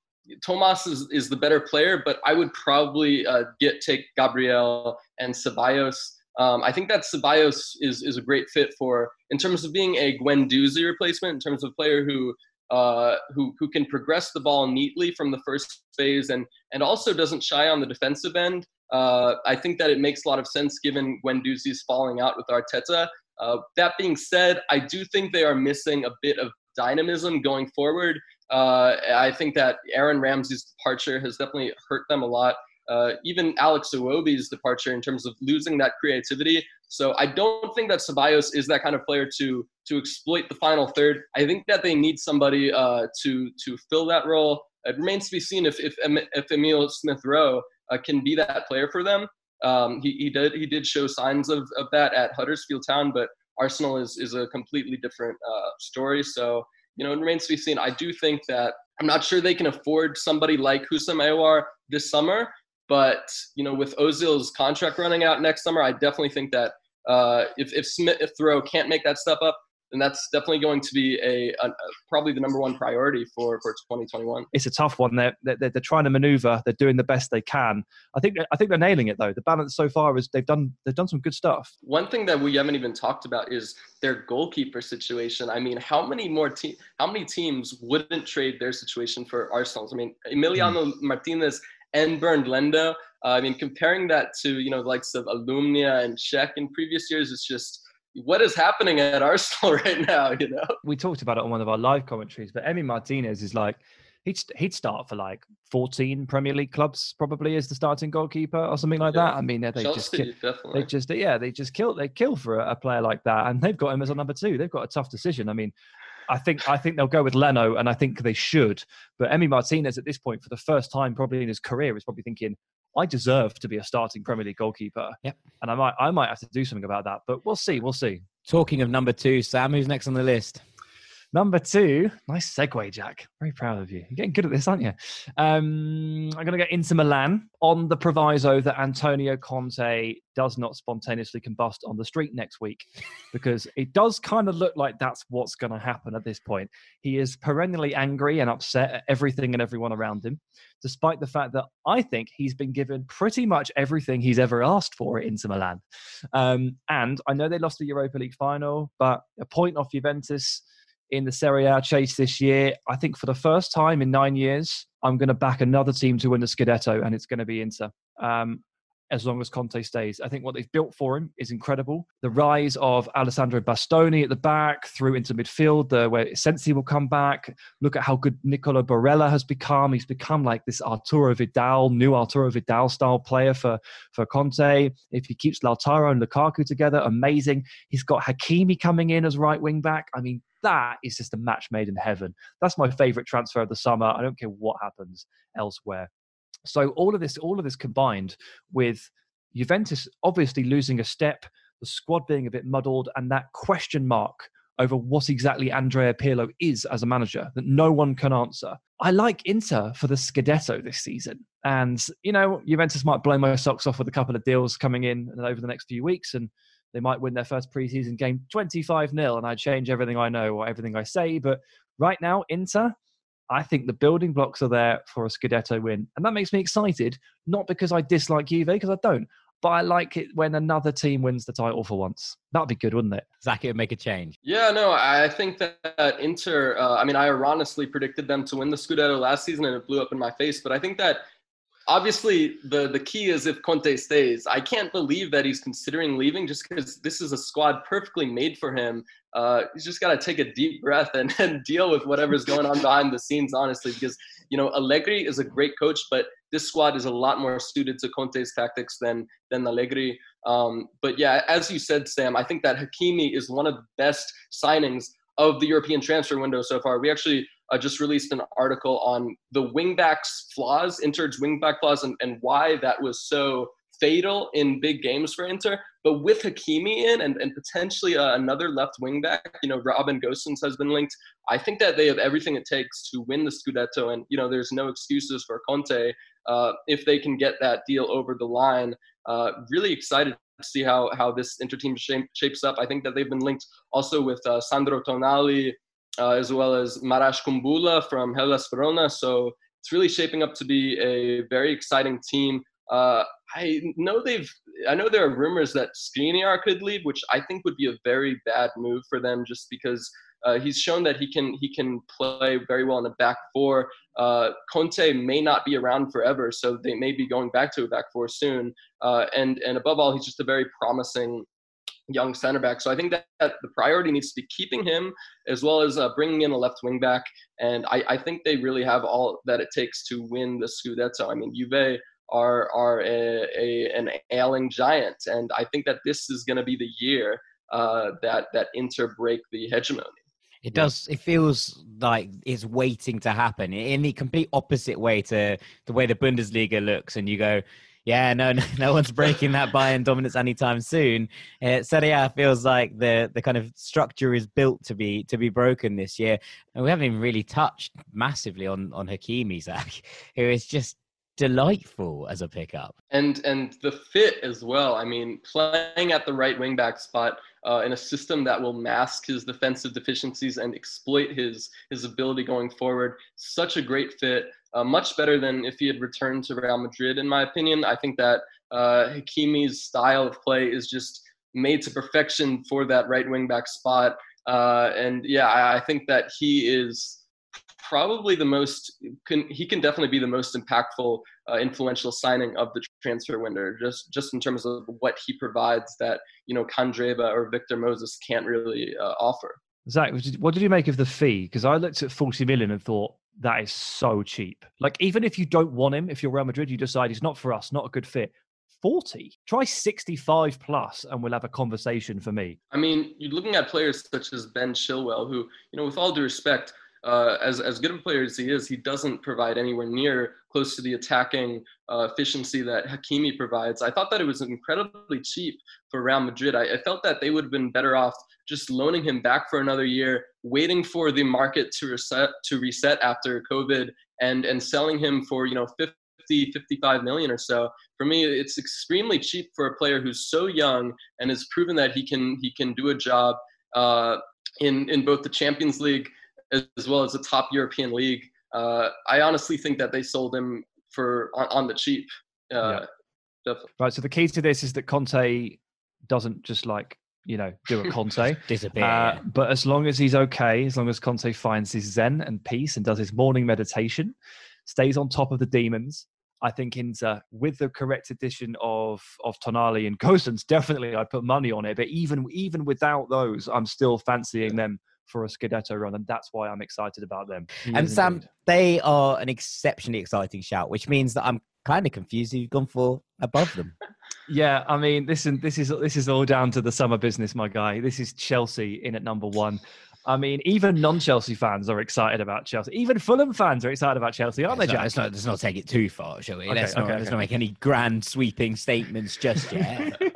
Thomas is, is the better player, but I would probably uh, get take Gabriel and Ceballos. Um, I think that Ceballos is is a great fit for in terms of being a Guendouzi replacement, in terms of player who uh, who who can progress the ball neatly from the first phase and and also doesn't shy on the defensive end. Uh, I think that it makes a lot of sense given Guendouzi's falling out with Arteta. Uh, that being said, I do think they are missing a bit of dynamism going forward. Uh, I think that Aaron Ramsey's departure has definitely hurt them a lot. Uh, even Alex Iwobi's departure in terms of losing that creativity so I don't think that Ceballos is that kind of player to to exploit the final third. I think that they need somebody uh, to to fill that role. It remains to be seen if if, if Emile Smith Rowe uh, can be that player for them. Um, he, he did he did show signs of, of that at Huddersfield Town, but Arsenal is is a completely different uh, story. So you know it remains to be seen. I do think that I'm not sure they can afford somebody like Houssem Aouar this summer, but you know, with Ozil's contract running out next summer, I definitely think that uh, if if Smith if Thoreau can't make that step up, then that's definitely going to be a, a, probably the number one priority for for 2021. It's a tough one. They're, they're they're trying to maneuver. They're doing the best they can. I think I think they're nailing it though. The balance so far is they've done they've done some good stuff. One thing that we haven't even talked about is their goalkeeper situation. I mean, how many more te- how many teams wouldn't trade their situation for Arsenal's? I mean, Emiliano mm. Martinez and Bernd Leno. Uh, I mean, comparing that to you know the likes of Almunia and Cech in previous years, it's just what is happening at Arsenal right now. You know, we talked about it on one of our live commentaries, but Emi Martinez is like he'd he'd start for like 14 Premier League clubs probably as the starting goalkeeper or something like yeah. that. I mean, they Chelsea, just they just yeah they just kill they kill for a, a, player like that, and they've got him as a number two. They've got a tough decision. I mean, I think I think they'll go with Leno, and I think they should. But Emi Martinez at this point, for the first time probably in his career, is probably thinking, I deserve to be a starting Premier League goalkeeper. Yep. And I might I might have to do something about that. But we'll see. We'll see. Talking of number two, Sam, who's next on the list? Number two, nice segue, Jack. Very proud of you. You're getting good at this, aren't you? Um, I'm going to get into Milan on the proviso that Antonio Conte does not spontaneously combust on the street next week, because it does kind of look like that's what's going to happen at this point. He is perennially angry and upset at everything and everyone around him, despite the fact that I think he's been given pretty much everything he's ever asked for at Inter Milan. Um, and I know they lost the Europa League final, but a point off Juventus in the Serie A chase this year. I think for the first time in nine years, I'm going to back another team to win the Scudetto, and it's going to be Inter. Um, as long as Conte stays. I think what they've built for him is incredible. The rise of Alessandro Bastoni at the back through into midfield, the, where Sensi will come back. Look at how good Nicolo Barella has become. He's become like this Arturo Vidal, new Arturo Vidal style player for, for Conte. If he keeps Lautaro and Lukaku together, amazing. He's got Hakimi coming in as right wing back. I mean, that is just a match made in heaven. That's my favorite transfer of the summer. I don't care what happens elsewhere. So all of this, all of this combined with Juventus obviously losing a step, the squad being a bit muddled, and that question mark over what exactly Andrea Pirlo is as a manager that no one can answer. I like Inter for the Scudetto this season. And, you know, Juventus might blow my socks off with a couple of deals coming in over the next few weeks. And they might win their first preseason game 25 0, and I'd change everything I know or everything I say. But right now, Inter, I think the building blocks are there for a Scudetto win. And that makes me excited, not because I dislike Juve, because I don't, but I like it when another team wins the title for once. That'd be good, wouldn't it? Zach, it would make a change. Yeah, no, I think that Inter, uh, I mean, I erroneously predicted them to win the Scudetto last season and it blew up in my face, but I think that obviously the the key is if Conte stays. I can't believe that he's considering leaving just because this is a squad perfectly made for him. Uh, he's just got to take a deep breath and, and deal with whatever's going on behind the scenes, honestly, because you know Allegri is a great coach, but this squad is a lot more suited to Conte's tactics than than Allegri. Um, but yeah, as you said, Sam, I think that Hakimi is one of the best signings of the European transfer window so far. We actually uh, just released an article on the wingbacks flaws, Inter's wingback flaws, and, and why that was so fatal in big games for Inter. But with Hakimi in and, and potentially uh, another left wingback, you know, Robin Gosens has been linked. I think that they have everything it takes to win the Scudetto. And, you know, there's no excuses for Conte uh, if they can get that deal over the line. Uh, really excited to see how, how this Inter team shape, shapes up. I think that they've been linked also with uh, Sandro Tonali, uh, as well as Marash Kumbula from Hellas Verona. So it's really shaping up to be a very exciting team. Uh, I know they've. I know there are rumors that Skriniar could leave, which I think would be a very bad move for them, just because uh, he's shown that he can he can play very well in the back four. Uh, Conte may not be around forever, so they may be going back to a back four soon. Uh, and and above all, he's just a very promising young center back. So I think that, that, the priority needs to be keeping him as well as uh, bringing in a left wing back. And I, I, think they really have all that it takes to win the Scudetto. I mean, Juve are are a, a an ailing giant, and I think that this is going to be the year uh, that that Inter break the hegemony. It does. It feels like it's waiting to happen in the complete opposite way to the way the Bundesliga looks, and you go, yeah, no, no, no one's breaking that Bayern dominance anytime soon. Uh, Serie A feels like the the kind of structure is built to be to be broken this year, and we haven't even really touched massively on on Hakimi, Zach, who is just delightful as a pickup. And and the fit as well. I mean, playing at the right wing back spot uh, in a system that will mask his defensive deficiencies and exploit his his ability going forward. Such a great fit. Uh, much better than if he had returned to Real Madrid, in my opinion. I think that uh, Hakimi's style of play is just made to perfection for that right wing back spot. Uh, and yeah, I, I think that he is probably the most can, he can definitely be the most impactful uh, influential signing of the transfer window just just in terms of what he provides that you know Candreva or Victor Moses can't really uh, offer Zach what did you make of the fee because I looked at 40 million and thought that is so cheap like even if you don't want him if you're Real Madrid you decide he's not for us not a good fit 40 try 65 plus and we'll have a conversation for me i mean you're looking at players such as ben chilwell who you know with all due respect uh, as as good a player as he is, he doesn't provide anywhere near close to the attacking uh, efficiency that Hakimi provides. I thought that it was incredibly cheap for Real Madrid. I, I, felt that they would have been better off just loaning him back for another year, waiting for the market to reset to reset after COVID, and and selling him for you know 50, 55 million or so. For me, it's extremely cheap for a player who's so young and has proven that he can he can do a job uh, in in both the Champions League as well as the top European league. Uh, I honestly think that they sold him for on, on the cheap. Uh, yeah. Definitely. Right. So the key to this is that Conte doesn't just like you know do a Conte disappear. Uh, but as long as he's okay, as long as Conte finds his zen and peace and does his morning meditation, stays on top of the demons. I think Inter, with the correct addition of of Tonali and Gosens, definitely I'd put money on it. But even even without those, I'm still fancying them for a Scudetto run, and that's why I'm excited about them. and Sam, they are an exceptionally exciting shout, which means that I'm kind of confused you've gone for above them. yeah, I mean, listen, this is this is all down to the summer business, my guy. This is Chelsea in at number one. I mean, even non-Chelsea fans are excited about Chelsea. Even Fulham fans are excited about Chelsea, aren't yeah, they, Jack? Let's not, let's not take it too far, shall we? Okay, let's, not, okay, let's not make any grand sweeping statements just yet.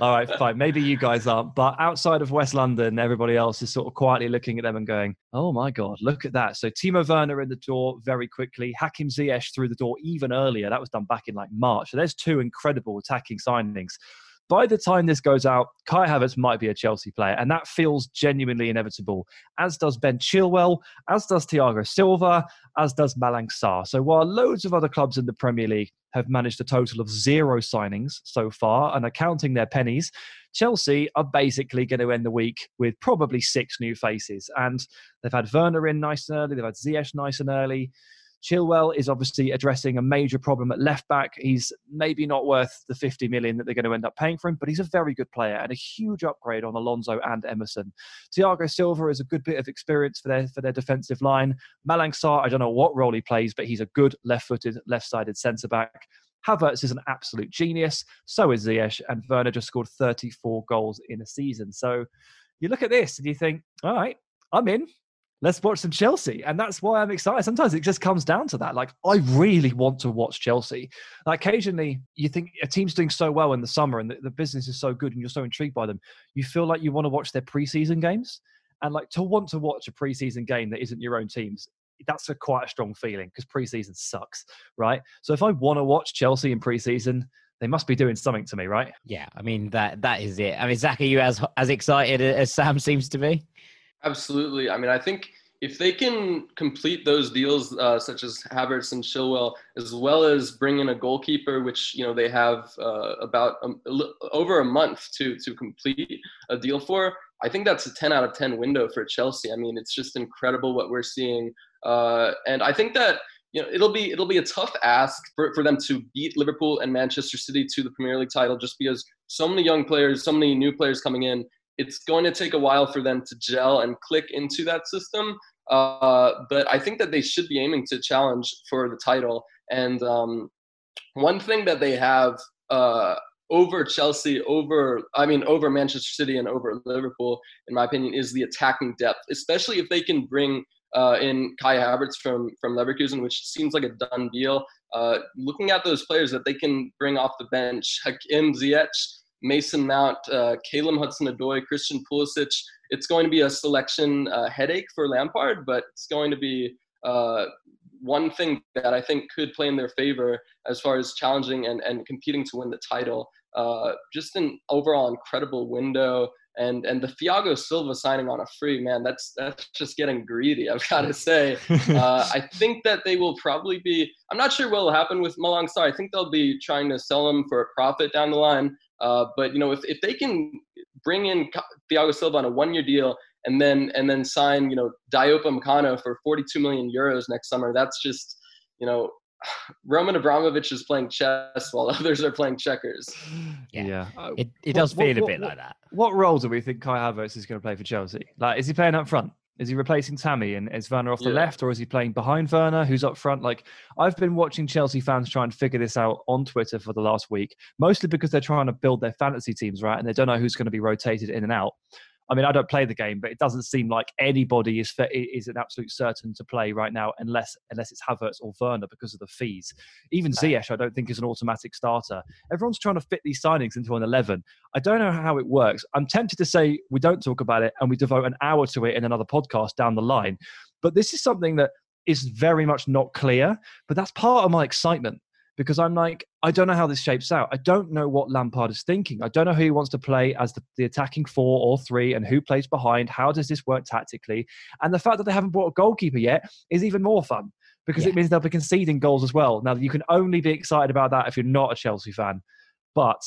All right, fine. Maybe you guys aren't, but outside of West London, everybody else is sort of quietly looking at them and going, "Oh my god, look at that!" So Timo Werner in the door very quickly. Hakim Ziyech through the door even earlier. That was done back in like March. So there's two incredible attacking signings. by the time this goes out, Kai Havertz might be a Chelsea player, and that feels genuinely inevitable, as does Ben Chilwell, as does Thiago Silva, as does Malang Sarr. So while loads of other clubs in the Premier League have managed a total of zero signings so far and are counting their pennies, Chelsea are basically going to end the week with probably six new faces. And they've had Werner in nice and early, they've had Ziyech nice and early. Chilwell is obviously addressing a major problem at left back. He's maybe not worth the 50 million that they're going to end up paying for him, but he's a very good player and a huge upgrade on Alonso and Emerson. Thiago Silva is a good bit of experience for their for their defensive line. Malang Sarr, I don't know what role he plays, but he's a good left-footed, left-sided centre back. Havertz is an absolute genius. So is Ziyech, and Werner just scored 34 goals in a season. So you look at this and you think, all right, I'm in let's watch some Chelsea. And that's why I'm excited. Sometimes it just comes down to that. Like, I really want to watch Chelsea. Like, occasionally you think a team's doing so well in the summer and the, the business is so good and you're so intrigued by them, you feel like you want to watch their preseason games. And like to want to watch a preseason game that isn't your own team's, that's a quite a strong feeling because preseason sucks, right? So if I want to watch Chelsea in preseason, they must be doing something to me, right? Yeah, I mean that that is it. I mean, Zach, are you as as excited as Sam seems to be? Absolutely. I mean, I think if they can complete those deals, uh, such as Havertz and Chilwell, as well as bring in a goalkeeper, which you know they have uh, about a, over a month to to complete a deal for, I think that's a 10 out of 10 window for Chelsea. I mean, it's just incredible what we're seeing, uh, and I think that you know it'll be it'll be a tough ask for, for them to beat Liverpool and Manchester City to the Premier League title, just because so many young players, so many new players coming in, it's going to take a while for them to gel and click into that system. Uh, but I think that they should be aiming to challenge for the title. And um, one thing that they have uh, over Chelsea, over I mean over Manchester City and over Liverpool, in my opinion, is the attacking depth. Especially if they can bring uh, in Kai Havertz from from Leverkusen, which seems like a done deal. Uh, looking at those players that they can bring off the bench, Hakim Ziyech, Mason Mount, uh, Callum Hudson-Odoi, Christian Pulisic. It's going to be a selection uh, headache for Lampard, but it's going to be uh, one thing that I think could play in their favor as far as challenging and, and competing to win the title. Uh, just an overall incredible window. And and the Thiago Silva signing on a free man, that's that's just getting greedy. I've got to say. Uh, I think that they will probably be. I'm not sure what will happen with Malang Sarr. I think they'll be trying to sell him for a profit down the line. Uh, but you know, if, if they can bring in Thiago Silva on a one-year deal and then and then sign you know Dayot Upamecano for 42 million euros next summer, that's just you know Roman Abramovich is playing chess while others are playing checkers. Yeah, yeah. Uh, it, it does what, feel what, a bit what, like that. What role do we think Kai Havertz is going to play for Chelsea? Like, is he playing up front? Is he replacing Tammy and is Werner off the yeah. left, or is he playing behind Werner, who's up front? Like, I've been watching Chelsea fans try and figure this out on Twitter for the last week, mostly because they're trying to build their fantasy teams, right? And they don't know who's going to be rotated in and out. I mean, I don't play the game, but it doesn't seem like anybody is is an absolute certain to play right now, unless unless it's Havertz or Werner because of the fees. Even Ziyech, I don't think is an automatic starter. Everyone's trying to fit these signings into an eleven. I don't know how it works. I'm tempted to say we don't talk about it and we devote an hour to it in another podcast down the line, but this is something that is very much not clear. But that's part of my excitement because I'm like, I don't know how this shapes out. I don't know what Lampard is thinking. I don't know who he wants to play as the, the, attacking four or three and who plays behind. How does this work tactically? And the fact that they haven't brought a goalkeeper yet is even more fun because yeah. it means they'll be conceding goals as well. Now, you can only be excited about that if you're not a Chelsea fan. But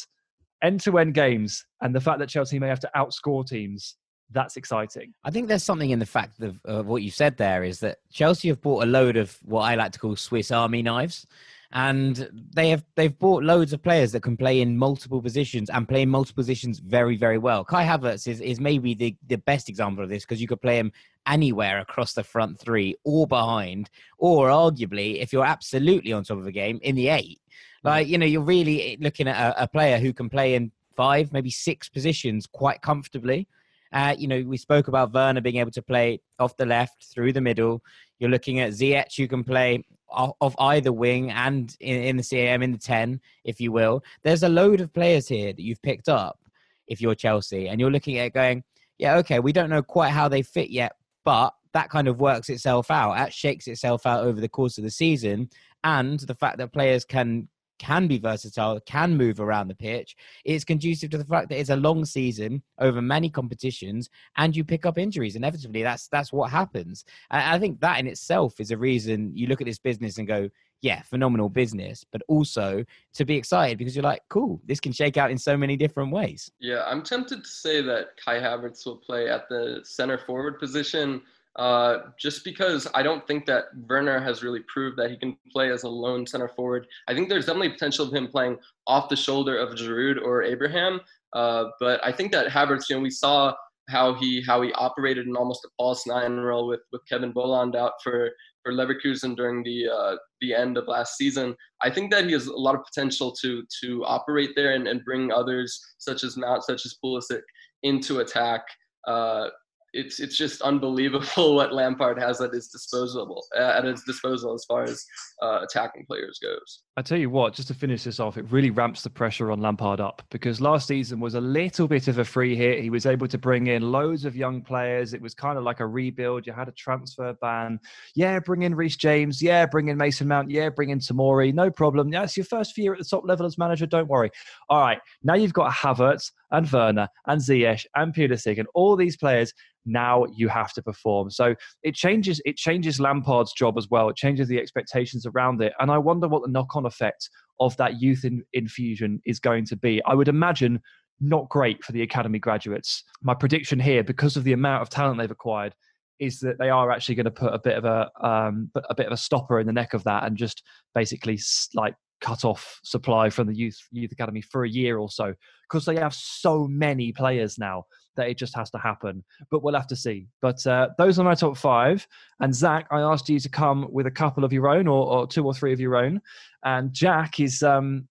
end to end games and the fact that Chelsea may have to outscore teams that's exciting. I think there's something in the fact of, of, what you said there is that Chelsea have bought a load of what I like to call Swiss Army knives and they have they've bought loads of players that can play in multiple positions and play in multiple positions very very well. Kai Havertz is, is maybe the, the best example of this because you could play him anywhere across the front three or behind, or arguably if you're absolutely on top of the game in the eight. Mm. Like you know, you're really eh, looking at a, a player who can play in five, maybe six positions quite comfortably. Uh, you know, we spoke about Werner being able to play off the left, through the middle. You're looking at Ziyech, who can play of either wing and in, in the CAM in the 10, if you will. There's a load of players here that you've picked up if you're Chelsea, and you're looking at going, yeah, okay, we don't know quite how they fit yet, but that kind of works itself out. That shakes itself out over the course of the season. And the fact that players can can be versatile, can move around the pitch. It's conducive to the fact that it's a long season over many competitions, and you pick up injuries. Inevitably, that's that's what happens. And I think that in itself is a reason you look at this business and go, yeah, phenomenal business, but also to be excited because you're like, cool, this can shake out in so many different ways. Yeah, I'm tempted to say that Kai Havertz will play at the center forward position. Uh, just because I don't think that Werner has really proved that he can play as a lone center forward. I think there's definitely potential of him playing off the shoulder of Giroud or Abraham. Uh, but I think that Havertz, you know, we saw how he how he operated in almost a false nine role with with Kevin Volland out for for Leverkusen during the uh, the end of last season. I think that he has a lot of potential to to operate there and, and bring others such as Mount, such as Pulisic into attack. Uh, it's it's just unbelievable what Lampard has at his disposal at his disposal as far as uh, attacking players goes. I tell you what, just to finish this off, it really ramps the pressure on Lampard up because last season was a little bit of a free hit. He was able to bring in loads of young players. It was kind of like a rebuild. You had a transfer ban. Yeah, bring in Reece James. Yeah, bring in Mason Mount. Yeah, bring in Tomori. No problem. It's your first year at the top level as manager. Don't worry. All right, now you've got Havertz and Werner and Ziyech and Pulisic and all these players now you have to perform so it changes it changes lampard's job as well it changes the expectations around it and i wonder what the knock-on effect of that youth in, infusion is going to be i would imagine not great for the academy graduates. My prediction here because of the amount of talent they've acquired is that they are actually going to put a bit of a um, a bit of a stopper in the neck of that and just basically like cut off supply from the youth youth academy for a year or so because they have so many players now that it just has to happen. But we'll have to see. But uh, those are my top five. And Zach, I asked you to come with a couple of your own, or, or two or three of your own. And Jack is um,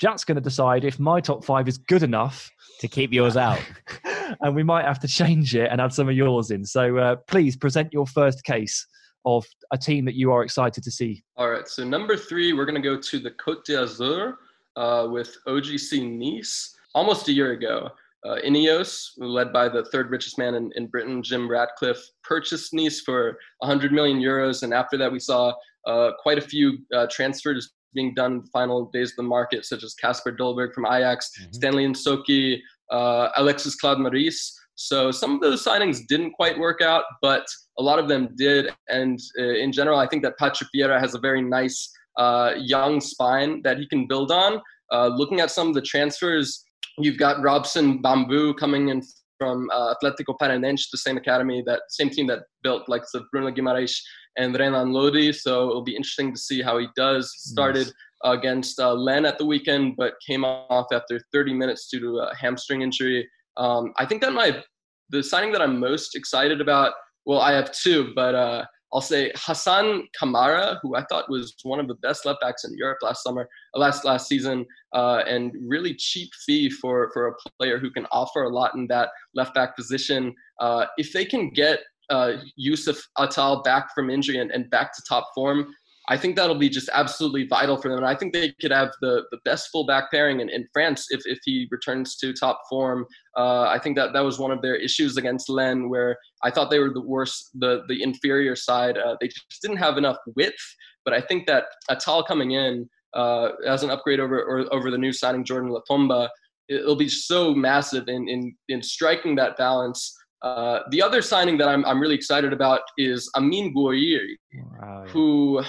Jack's going to decide if my top five is good enough to keep yours out. and we might have to change it and add some of yours in. So uh, please present your first case of a team that you are excited to see. All right. So number three, we're going to go to the Côte d'Azur uh, with OGC Nice. Almost a year ago, uh, Ineos, led by the third richest man in, in Britain, Jim Ratcliffe, purchased Nice for 100 million euros. And after that, we saw uh, quite a few uh, transfers being done in the final days of the market, such as Kasper Dolberg from Ajax, mm-hmm. Stanley Nsoki, uh, Alexis Claude Maurice. So some of those signings didn't quite work out, but a lot of them did. And uh, in general, I think that Patrick Vieira has a very nice uh, young spine that he can build on. looking at some of the transfers, You've got Robson Bambu coming in from uh, Atletico Paranaense, the same academy, that same team that built like the Bruno Guimaraes and Renan Lodi. So it'll be interesting to see how he does. Started nice. against uh, Lens at the weekend, but came off after 30 minutes due to a hamstring injury. Um, I think that my the signing that I'm most excited about. Well, I have two, but uh, I'll say Hassane Kamara, who I thought was one of the best left backs in Europe last summer, uh, last last season, uh, and really cheap fee for for a player who can offer a lot in that left back position. Uh, if they can get uh, Youcef Atal back from injury and, and back to top form, I think that'll be just absolutely vital for them. And I think they could have the, the best fullback pairing in, in France if, if he returns to top form. Uh, I think that that was one of their issues against Lens, where I thought they were the worst, the, the inferior side. Uh, they just didn't have enough width. But I think that Atal coming in uh, as an upgrade over, or, over the new signing Jordan Lotomba, it'll be so massive in, in, in striking that balance. Uh, the other signing that I'm, I'm really excited about is Amine Gouiri, wow, yeah. who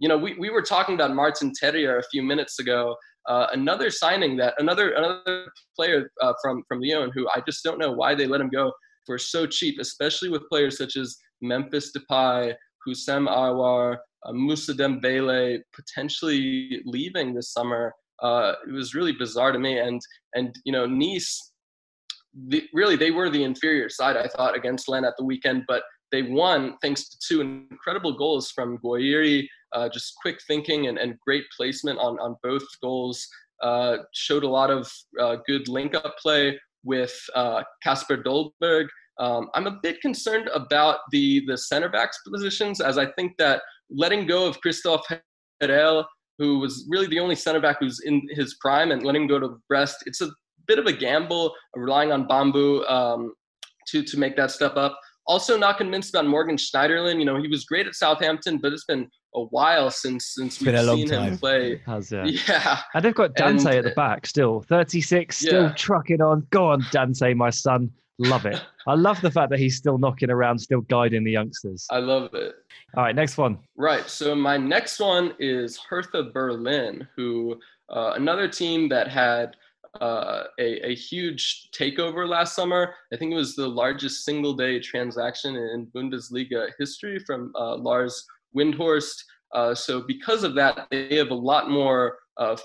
you know, we, we were talking about Martin Terrier a few minutes ago. Uh, another signing that another another player uh, from from Lyon who I just don't know why they let him go for so cheap, especially with players such as Memphis Depay, Houssem Aouar, uh, Moussa Dembele potentially leaving this summer. Uh, it was really bizarre to me, and and you know Nice, the, really they were the inferior side I thought against Lens at the weekend, but they won thanks to two incredible goals from Gouiri, uh, just quick thinking and, and great placement on, on both goals. Uh, showed a lot of uh, good link up play with Kasper uh, Dolberg. Um, I'm a bit concerned about the, the center backs positions, as I think that letting go of Christophe Hérelle, who was really the only center back who's in his prime, and letting go to Brest, it's a bit of a gamble, relying on Bambu um, to, to make that step up. Also, not convinced about Morgan Schneiderlin. You know, he was great at Southampton, but it's been a while since since we've seen him play. Has, yeah. yeah. And they've got Dante and, at the back still, 36, still yeah. trucking on. Go on, Dante, my son. Love it. I love the fact that he's still knocking around, still guiding the youngsters. I love it. All right, next one. Right. So my next one is Hertha Berlin, who uh, another team that had uh, a, a, huge takeover last summer. I think it was the largest single day transaction in Bundesliga history from uh, Lars Windhorst. Uh, so because of that, they have a lot more uh,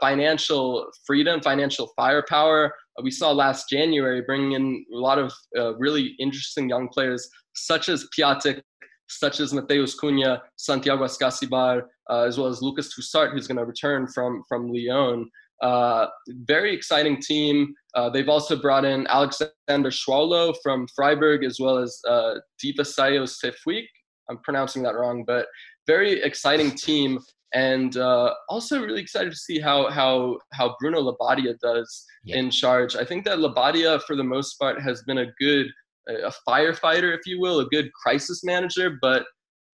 financial freedom, financial firepower. Uh, we saw last January bringing in a lot of really interesting young players, such as Piatek, such as Matheus Cunha, Santiago Ascacíbar, uh, as well as Lucas Tousart, who's going to return from from Lyon. Uh, very exciting team. Uh, they've also brought in Alexander Schwolow from Freiburg, as well as uh, Deyovaisio Zeefuik. I'm pronouncing that wrong, but very exciting team. And uh, also really excited to see how how how Bruno Labbadia does yeah. in charge. I think that Labbadia, for the most part, has been a good a firefighter, if you will, a good crisis manager, but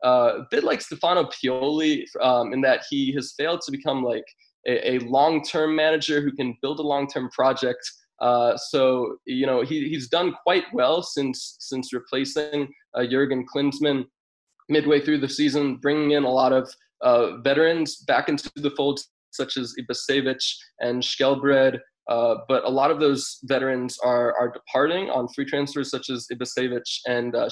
uh, a bit like Stefano Pioli um, in that he has failed to become like a, a long-term manager who can build a long-term project. Uh, so you know he, he's done quite well since since replacing uh, Jurgen Klinsmann midway through the season, bringing in a lot of uh, veterans back into the fold, such as Ibisevic and Skjelbred. Uh, but a lot of those veterans are are departing on free transfers, such as Ibisevic and uh.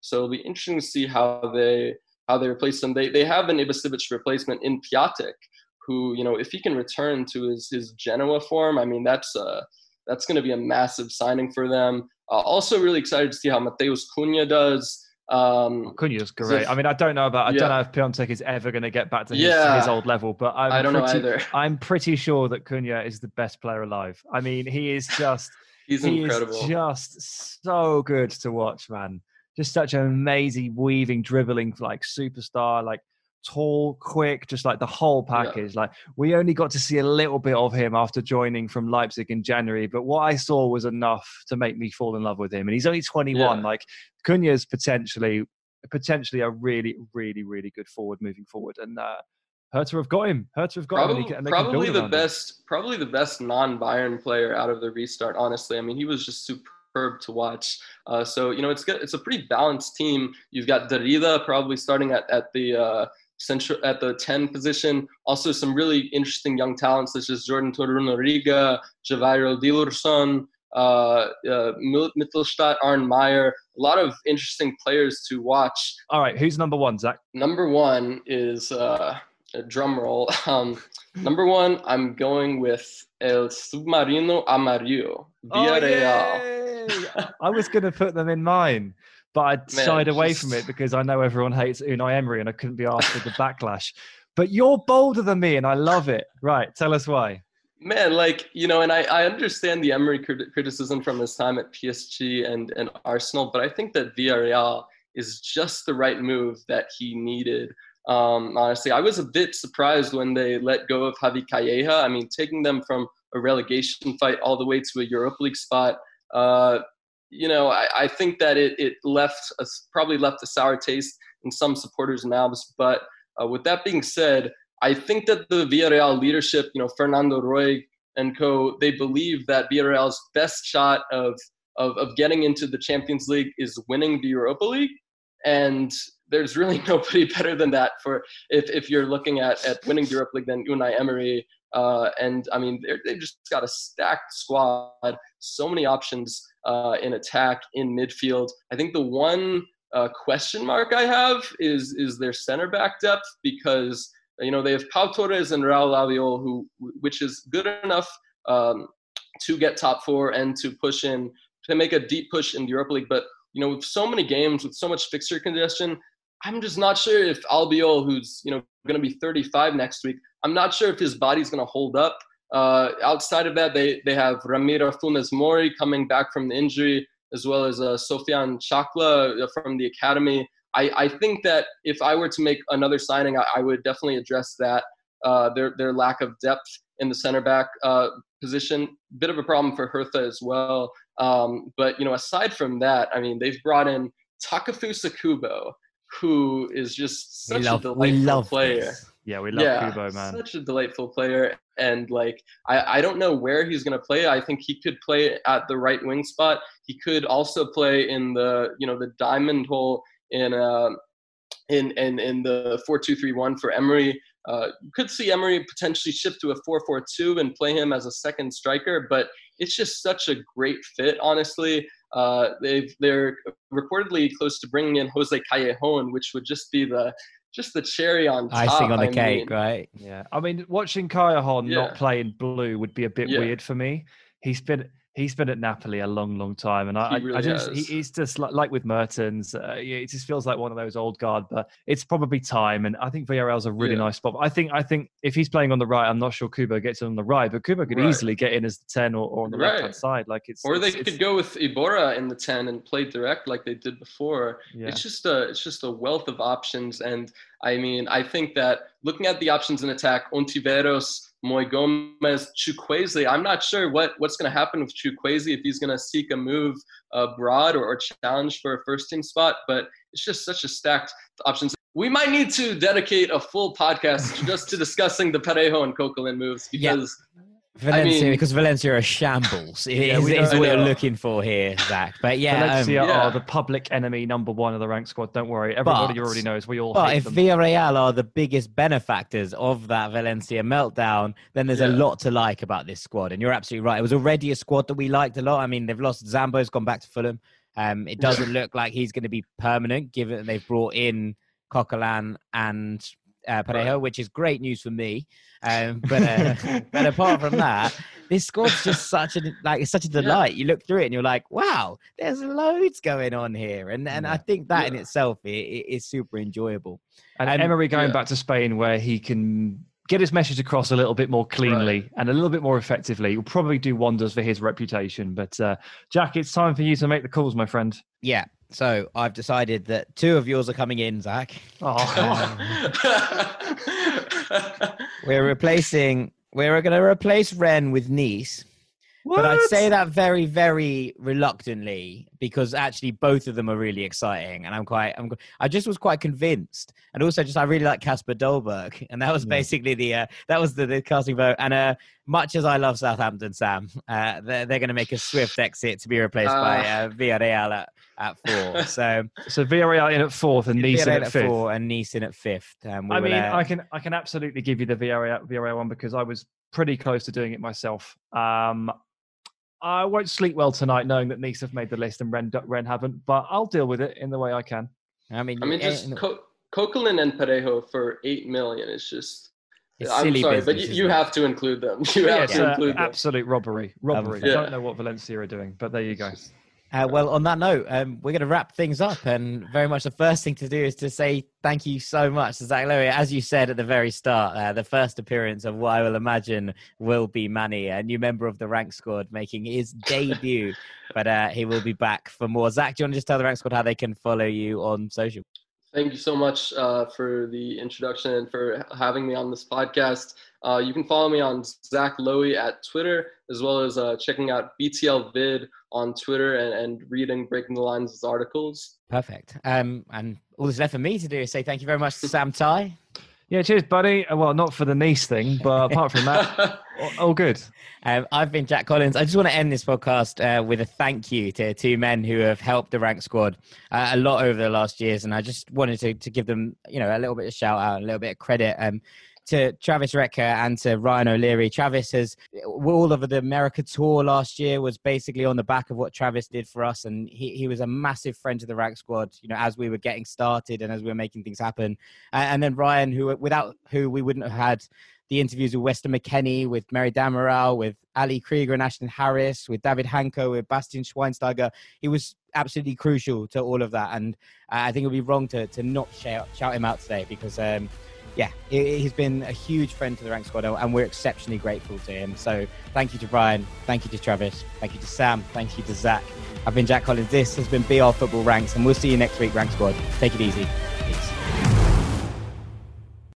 So it'll be interesting to see how they how they replace them. They they have an Ibisevic replacement in Piatek, who you know if he can return to his his Genoa form, I mean that's uh that's going to be a massive signing for them. Uh, also, really excited to see how Matheus Cunha does. Um, Cunha's great. If, I mean, I don't know about. I yeah. don't know if Piatek is ever going to get back to his, yeah. his old level, but I'm I do not pretty, know either. I'm pretty sure that Cunha is the best player alive. I mean, he is just. He's he incredible. Is just so good to watch, man. Just such an amazing weaving, dribbling like superstar, like tall, quick, just like the whole package. Yeah. Like we only got to see a little bit of him after joining from Leipzig in January, but what I saw was enough to make me fall in love with him. And he's only 21. Yeah. Like Cunha's potentially potentially a really, really, really good forward moving forward. And uh Hertha have got him. Hertha have got probably, him. Probably the best, him. probably the best non-Bayern player out of the restart. Honestly, I mean, he was just superb to watch. Uh, so you know, it's good. It's a pretty balanced team. You've got Darida probably starting at at the uh, central at the 10 position. Also, some really interesting young talents such as Jordan Torunarigha, Javairo Dilrosun, uh, uh, Mittelstadt, Arne Maier. A lot of interesting players to watch. All right, who's number one, Zach? Number one is uh, a drum roll. Um, number one, I'm going with El Submarino Amarillo, Villarreal. Oh, I was going to put them in mine but I Man, shied away just... from it because I know everyone hates Unai Emery and I couldn't be asked with the backlash. But you're bolder than me and I love it. Right, tell us why. Man, like, you know, and I, I understand the Emery criticism from his time at PSG and, and Arsenal, but I think that Villarreal is just the right move that he needed. Um, honestly, I was a bit surprised when they let go of Javi Calleja. I mean, taking them from a relegation fight all the way to a Europa League spot. Uh, you know, I, I think that it, it left a, probably left a sour taste in some supporters' mouths. But uh, with that being said, I think that the Villarreal leadership, you know, Fernando Roig and co, they believe that Villarreal's best shot of, of, of getting into the Champions League is winning the Europa League. And there's really nobody better than that for if, if you're looking at, at winning the Europa League than Unai Emery. Uh, and I mean, they've just got a stacked squad, so many options uh, in attack, in midfield. I think the one uh, question mark I have is is their center back depth because you know they have Pau Torres and Raul Albiol, who which is good enough um, to get top four and to push in to make a deep push in the Europa League. But you know, with so many games, with so much fixture congestion, I'm just not sure if Albiol, who's you know going to be 35 next week, I'm not sure if his body's going to hold up. Uh, outside of that, they, they have Ramiro Funes Mori coming back from the injury, as well as uh, Sofian Chakla uh, from the academy. I, I think that if I were to make another signing, I, I would definitely address that uh, their their lack of depth in the center back uh, position. Bit of a problem for Hertha as well. Um, but you know, aside from that, I mean, they've brought in Takefusa Kubo, who is just such love- a delightful player. this. Yeah, we love yeah, Kubo, man. such a delightful player. And like, I, I don't know where he's going to play. I think he could play at the right wing spot. He could also play in the, you know, the diamond hole in, uh, in, in, in the 4-2-3-1 for Emery. Uh, you could see Emery potentially shift to a 4-4-2 and play him as a second striker, but it's just such a great fit, honestly. Uh, they've, they're reportedly close to bringing in Jose Callejon, which would just be the just the cherry on top. Icing on the I cake, mean, right? Yeah, I mean, watching Callejon Yeah. not play in blue would be a bit Yeah. weird for me. He's been he's been at Napoli a long, long time, and I, He I- just he, just like, like with Mertens. Uh, it just feels like one of those old guard, but it's probably time. And I think Villarreal's a really Yeah. nice spot. I think I think if he's playing on the right, I'm not sure Kubo gets on the right, but Kubo could Right. easily get in as the ten or, or on the left hand side. Like it's Or they it's- could it's- go with Iborra in the ten and play direct like they did before. Yeah. It's just a it's just a wealth of options, and I mean I think that looking at the options in attack, Ontiveros, Moi Gomez, Chukwueze. I'm not sure what what's going to happen with Chukwueze if he's going to seek a move abroad or, or challenge for a first team spot, but it's just such a stacked options. We might need to dedicate a full podcast just to discussing the Parejo and Coquelin moves Yeah. Because Valencia, mean- because Valencia are shambles. Yeah, is, is what you're looking for here, Zach. But yeah, um, Valencia yeah. are the public enemy number one of the rank squad. Don't worry, everybody But- already knows. We all But hate if them. Villarreal are the biggest benefactors of that Valencia meltdown, then there's a lot to like about this squad. And you're absolutely right. It was already a squad that we liked a lot. I mean, they've lost Zambo's gone back to Fulham. Um, it doesn't look like he's going to be permanent, given that they've brought in Coquelin and uh, Parejo, which is great news for me. Um, but uh, but apart from that, this squad's just such a like it's such a delight. You look through it and you're like, wow, there's loads going on here, and and I think that in itself i- i- is super enjoyable. And Um, Emery going yeah. back to Spain, where he can get his message across a little bit more cleanly and a little bit more effectively, will probably do wonders for his reputation. But uh, Jack, it's time for you to make the calls, my friend. Yeah. So I've decided that two of yours are coming in, Zach. Oh, We're replacing. We're going to replace Rennes with Nice. But I'd say that very, very reluctantly because actually both of them are really exciting, and I'm quite, I'm, I just was quite convinced, and also just I really like Kasper Dolberg, and that was Yeah. basically the, uh, that was the, the casting vote. And uh, much as I love Southampton, Sam, uh, they're, they're going to make a swift exit to be replaced by Ah. uh, Villarreal at, at four. So so Villarreal in at fourth and Nice in at at fifth. four and Nice in at fifth. Um, we I mean, uh, I can I can absolutely give you the Villarreal, Villarreal one because I was pretty close to doing it myself. Um, I won't sleep well tonight knowing that Nice have made the list and Rennes, Rennes haven't, but I'll deal with it in the way I can. I mean, I mean, just no, Co- Coquelin and Parejo for eight million is just. it's I'm silly sorry, business, but you, you have to include them. You have it's to uh, include them. absolute robbery. Robbery. I Yeah. don't know what Valencia are doing, but there you go. Uh, well, on that note, um, we're going to wrap things up, and very much the first thing to do is to say thank you so much to Zach Lowy. As you said at the very start, uh, the first appearance of what I will imagine will be Manny, a new member of the rank squad, making his debut. but uh, he will be back for more. Zach, do you want to just tell the rank squad how they can follow you on social? Thank you so much uh, for the introduction and for having me on this podcast. Uh, you can follow me on Zach Lowy at Twitter, as well as uh, checking out BTL Vid on Twitter and, and reading Breaking the Lines' articles. Perfect. Um, and all that's left for me to do is say thank you very much to Sam Tighe. Yeah, cheers, buddy. Uh, Well, not for the Nice thing, but apart from that, all, all good. Um, I've been Jack Collins. I just want to end this podcast uh, with a thank you to two men who have helped the rank squad uh, a lot over the last years, and I just wanted to, to give them, you know, a little bit of shout out, a little bit of credit. Um, to Travis Recker and to Ryan O'Leary. Travis has all over the America tour last year was basically on the back of what Travis did for us, and he, he was a massive friend to the rank squad. You know, as we were getting started and as we were making things happen, and, and then Ryan, who without who we wouldn't have had the interviews with Weston McKennie, with Mary Damaral, with Ali Krieger and Ashlyn Harris, with David Hancko, with Bastian Schweinsteiger. He was absolutely crucial to all of that. And uh, I think it would be wrong to, to not shout, shout him out today because, um, yeah, he, he's been a huge friend to the rank squad and we're exceptionally grateful to him. So thank you to Brian. Thank you to Travis. Thank you to Sam. Thank you to Zach. I've been Jack Collins. This has been BR Football Ranks and we'll see you next week, Rank Squad. Take it easy.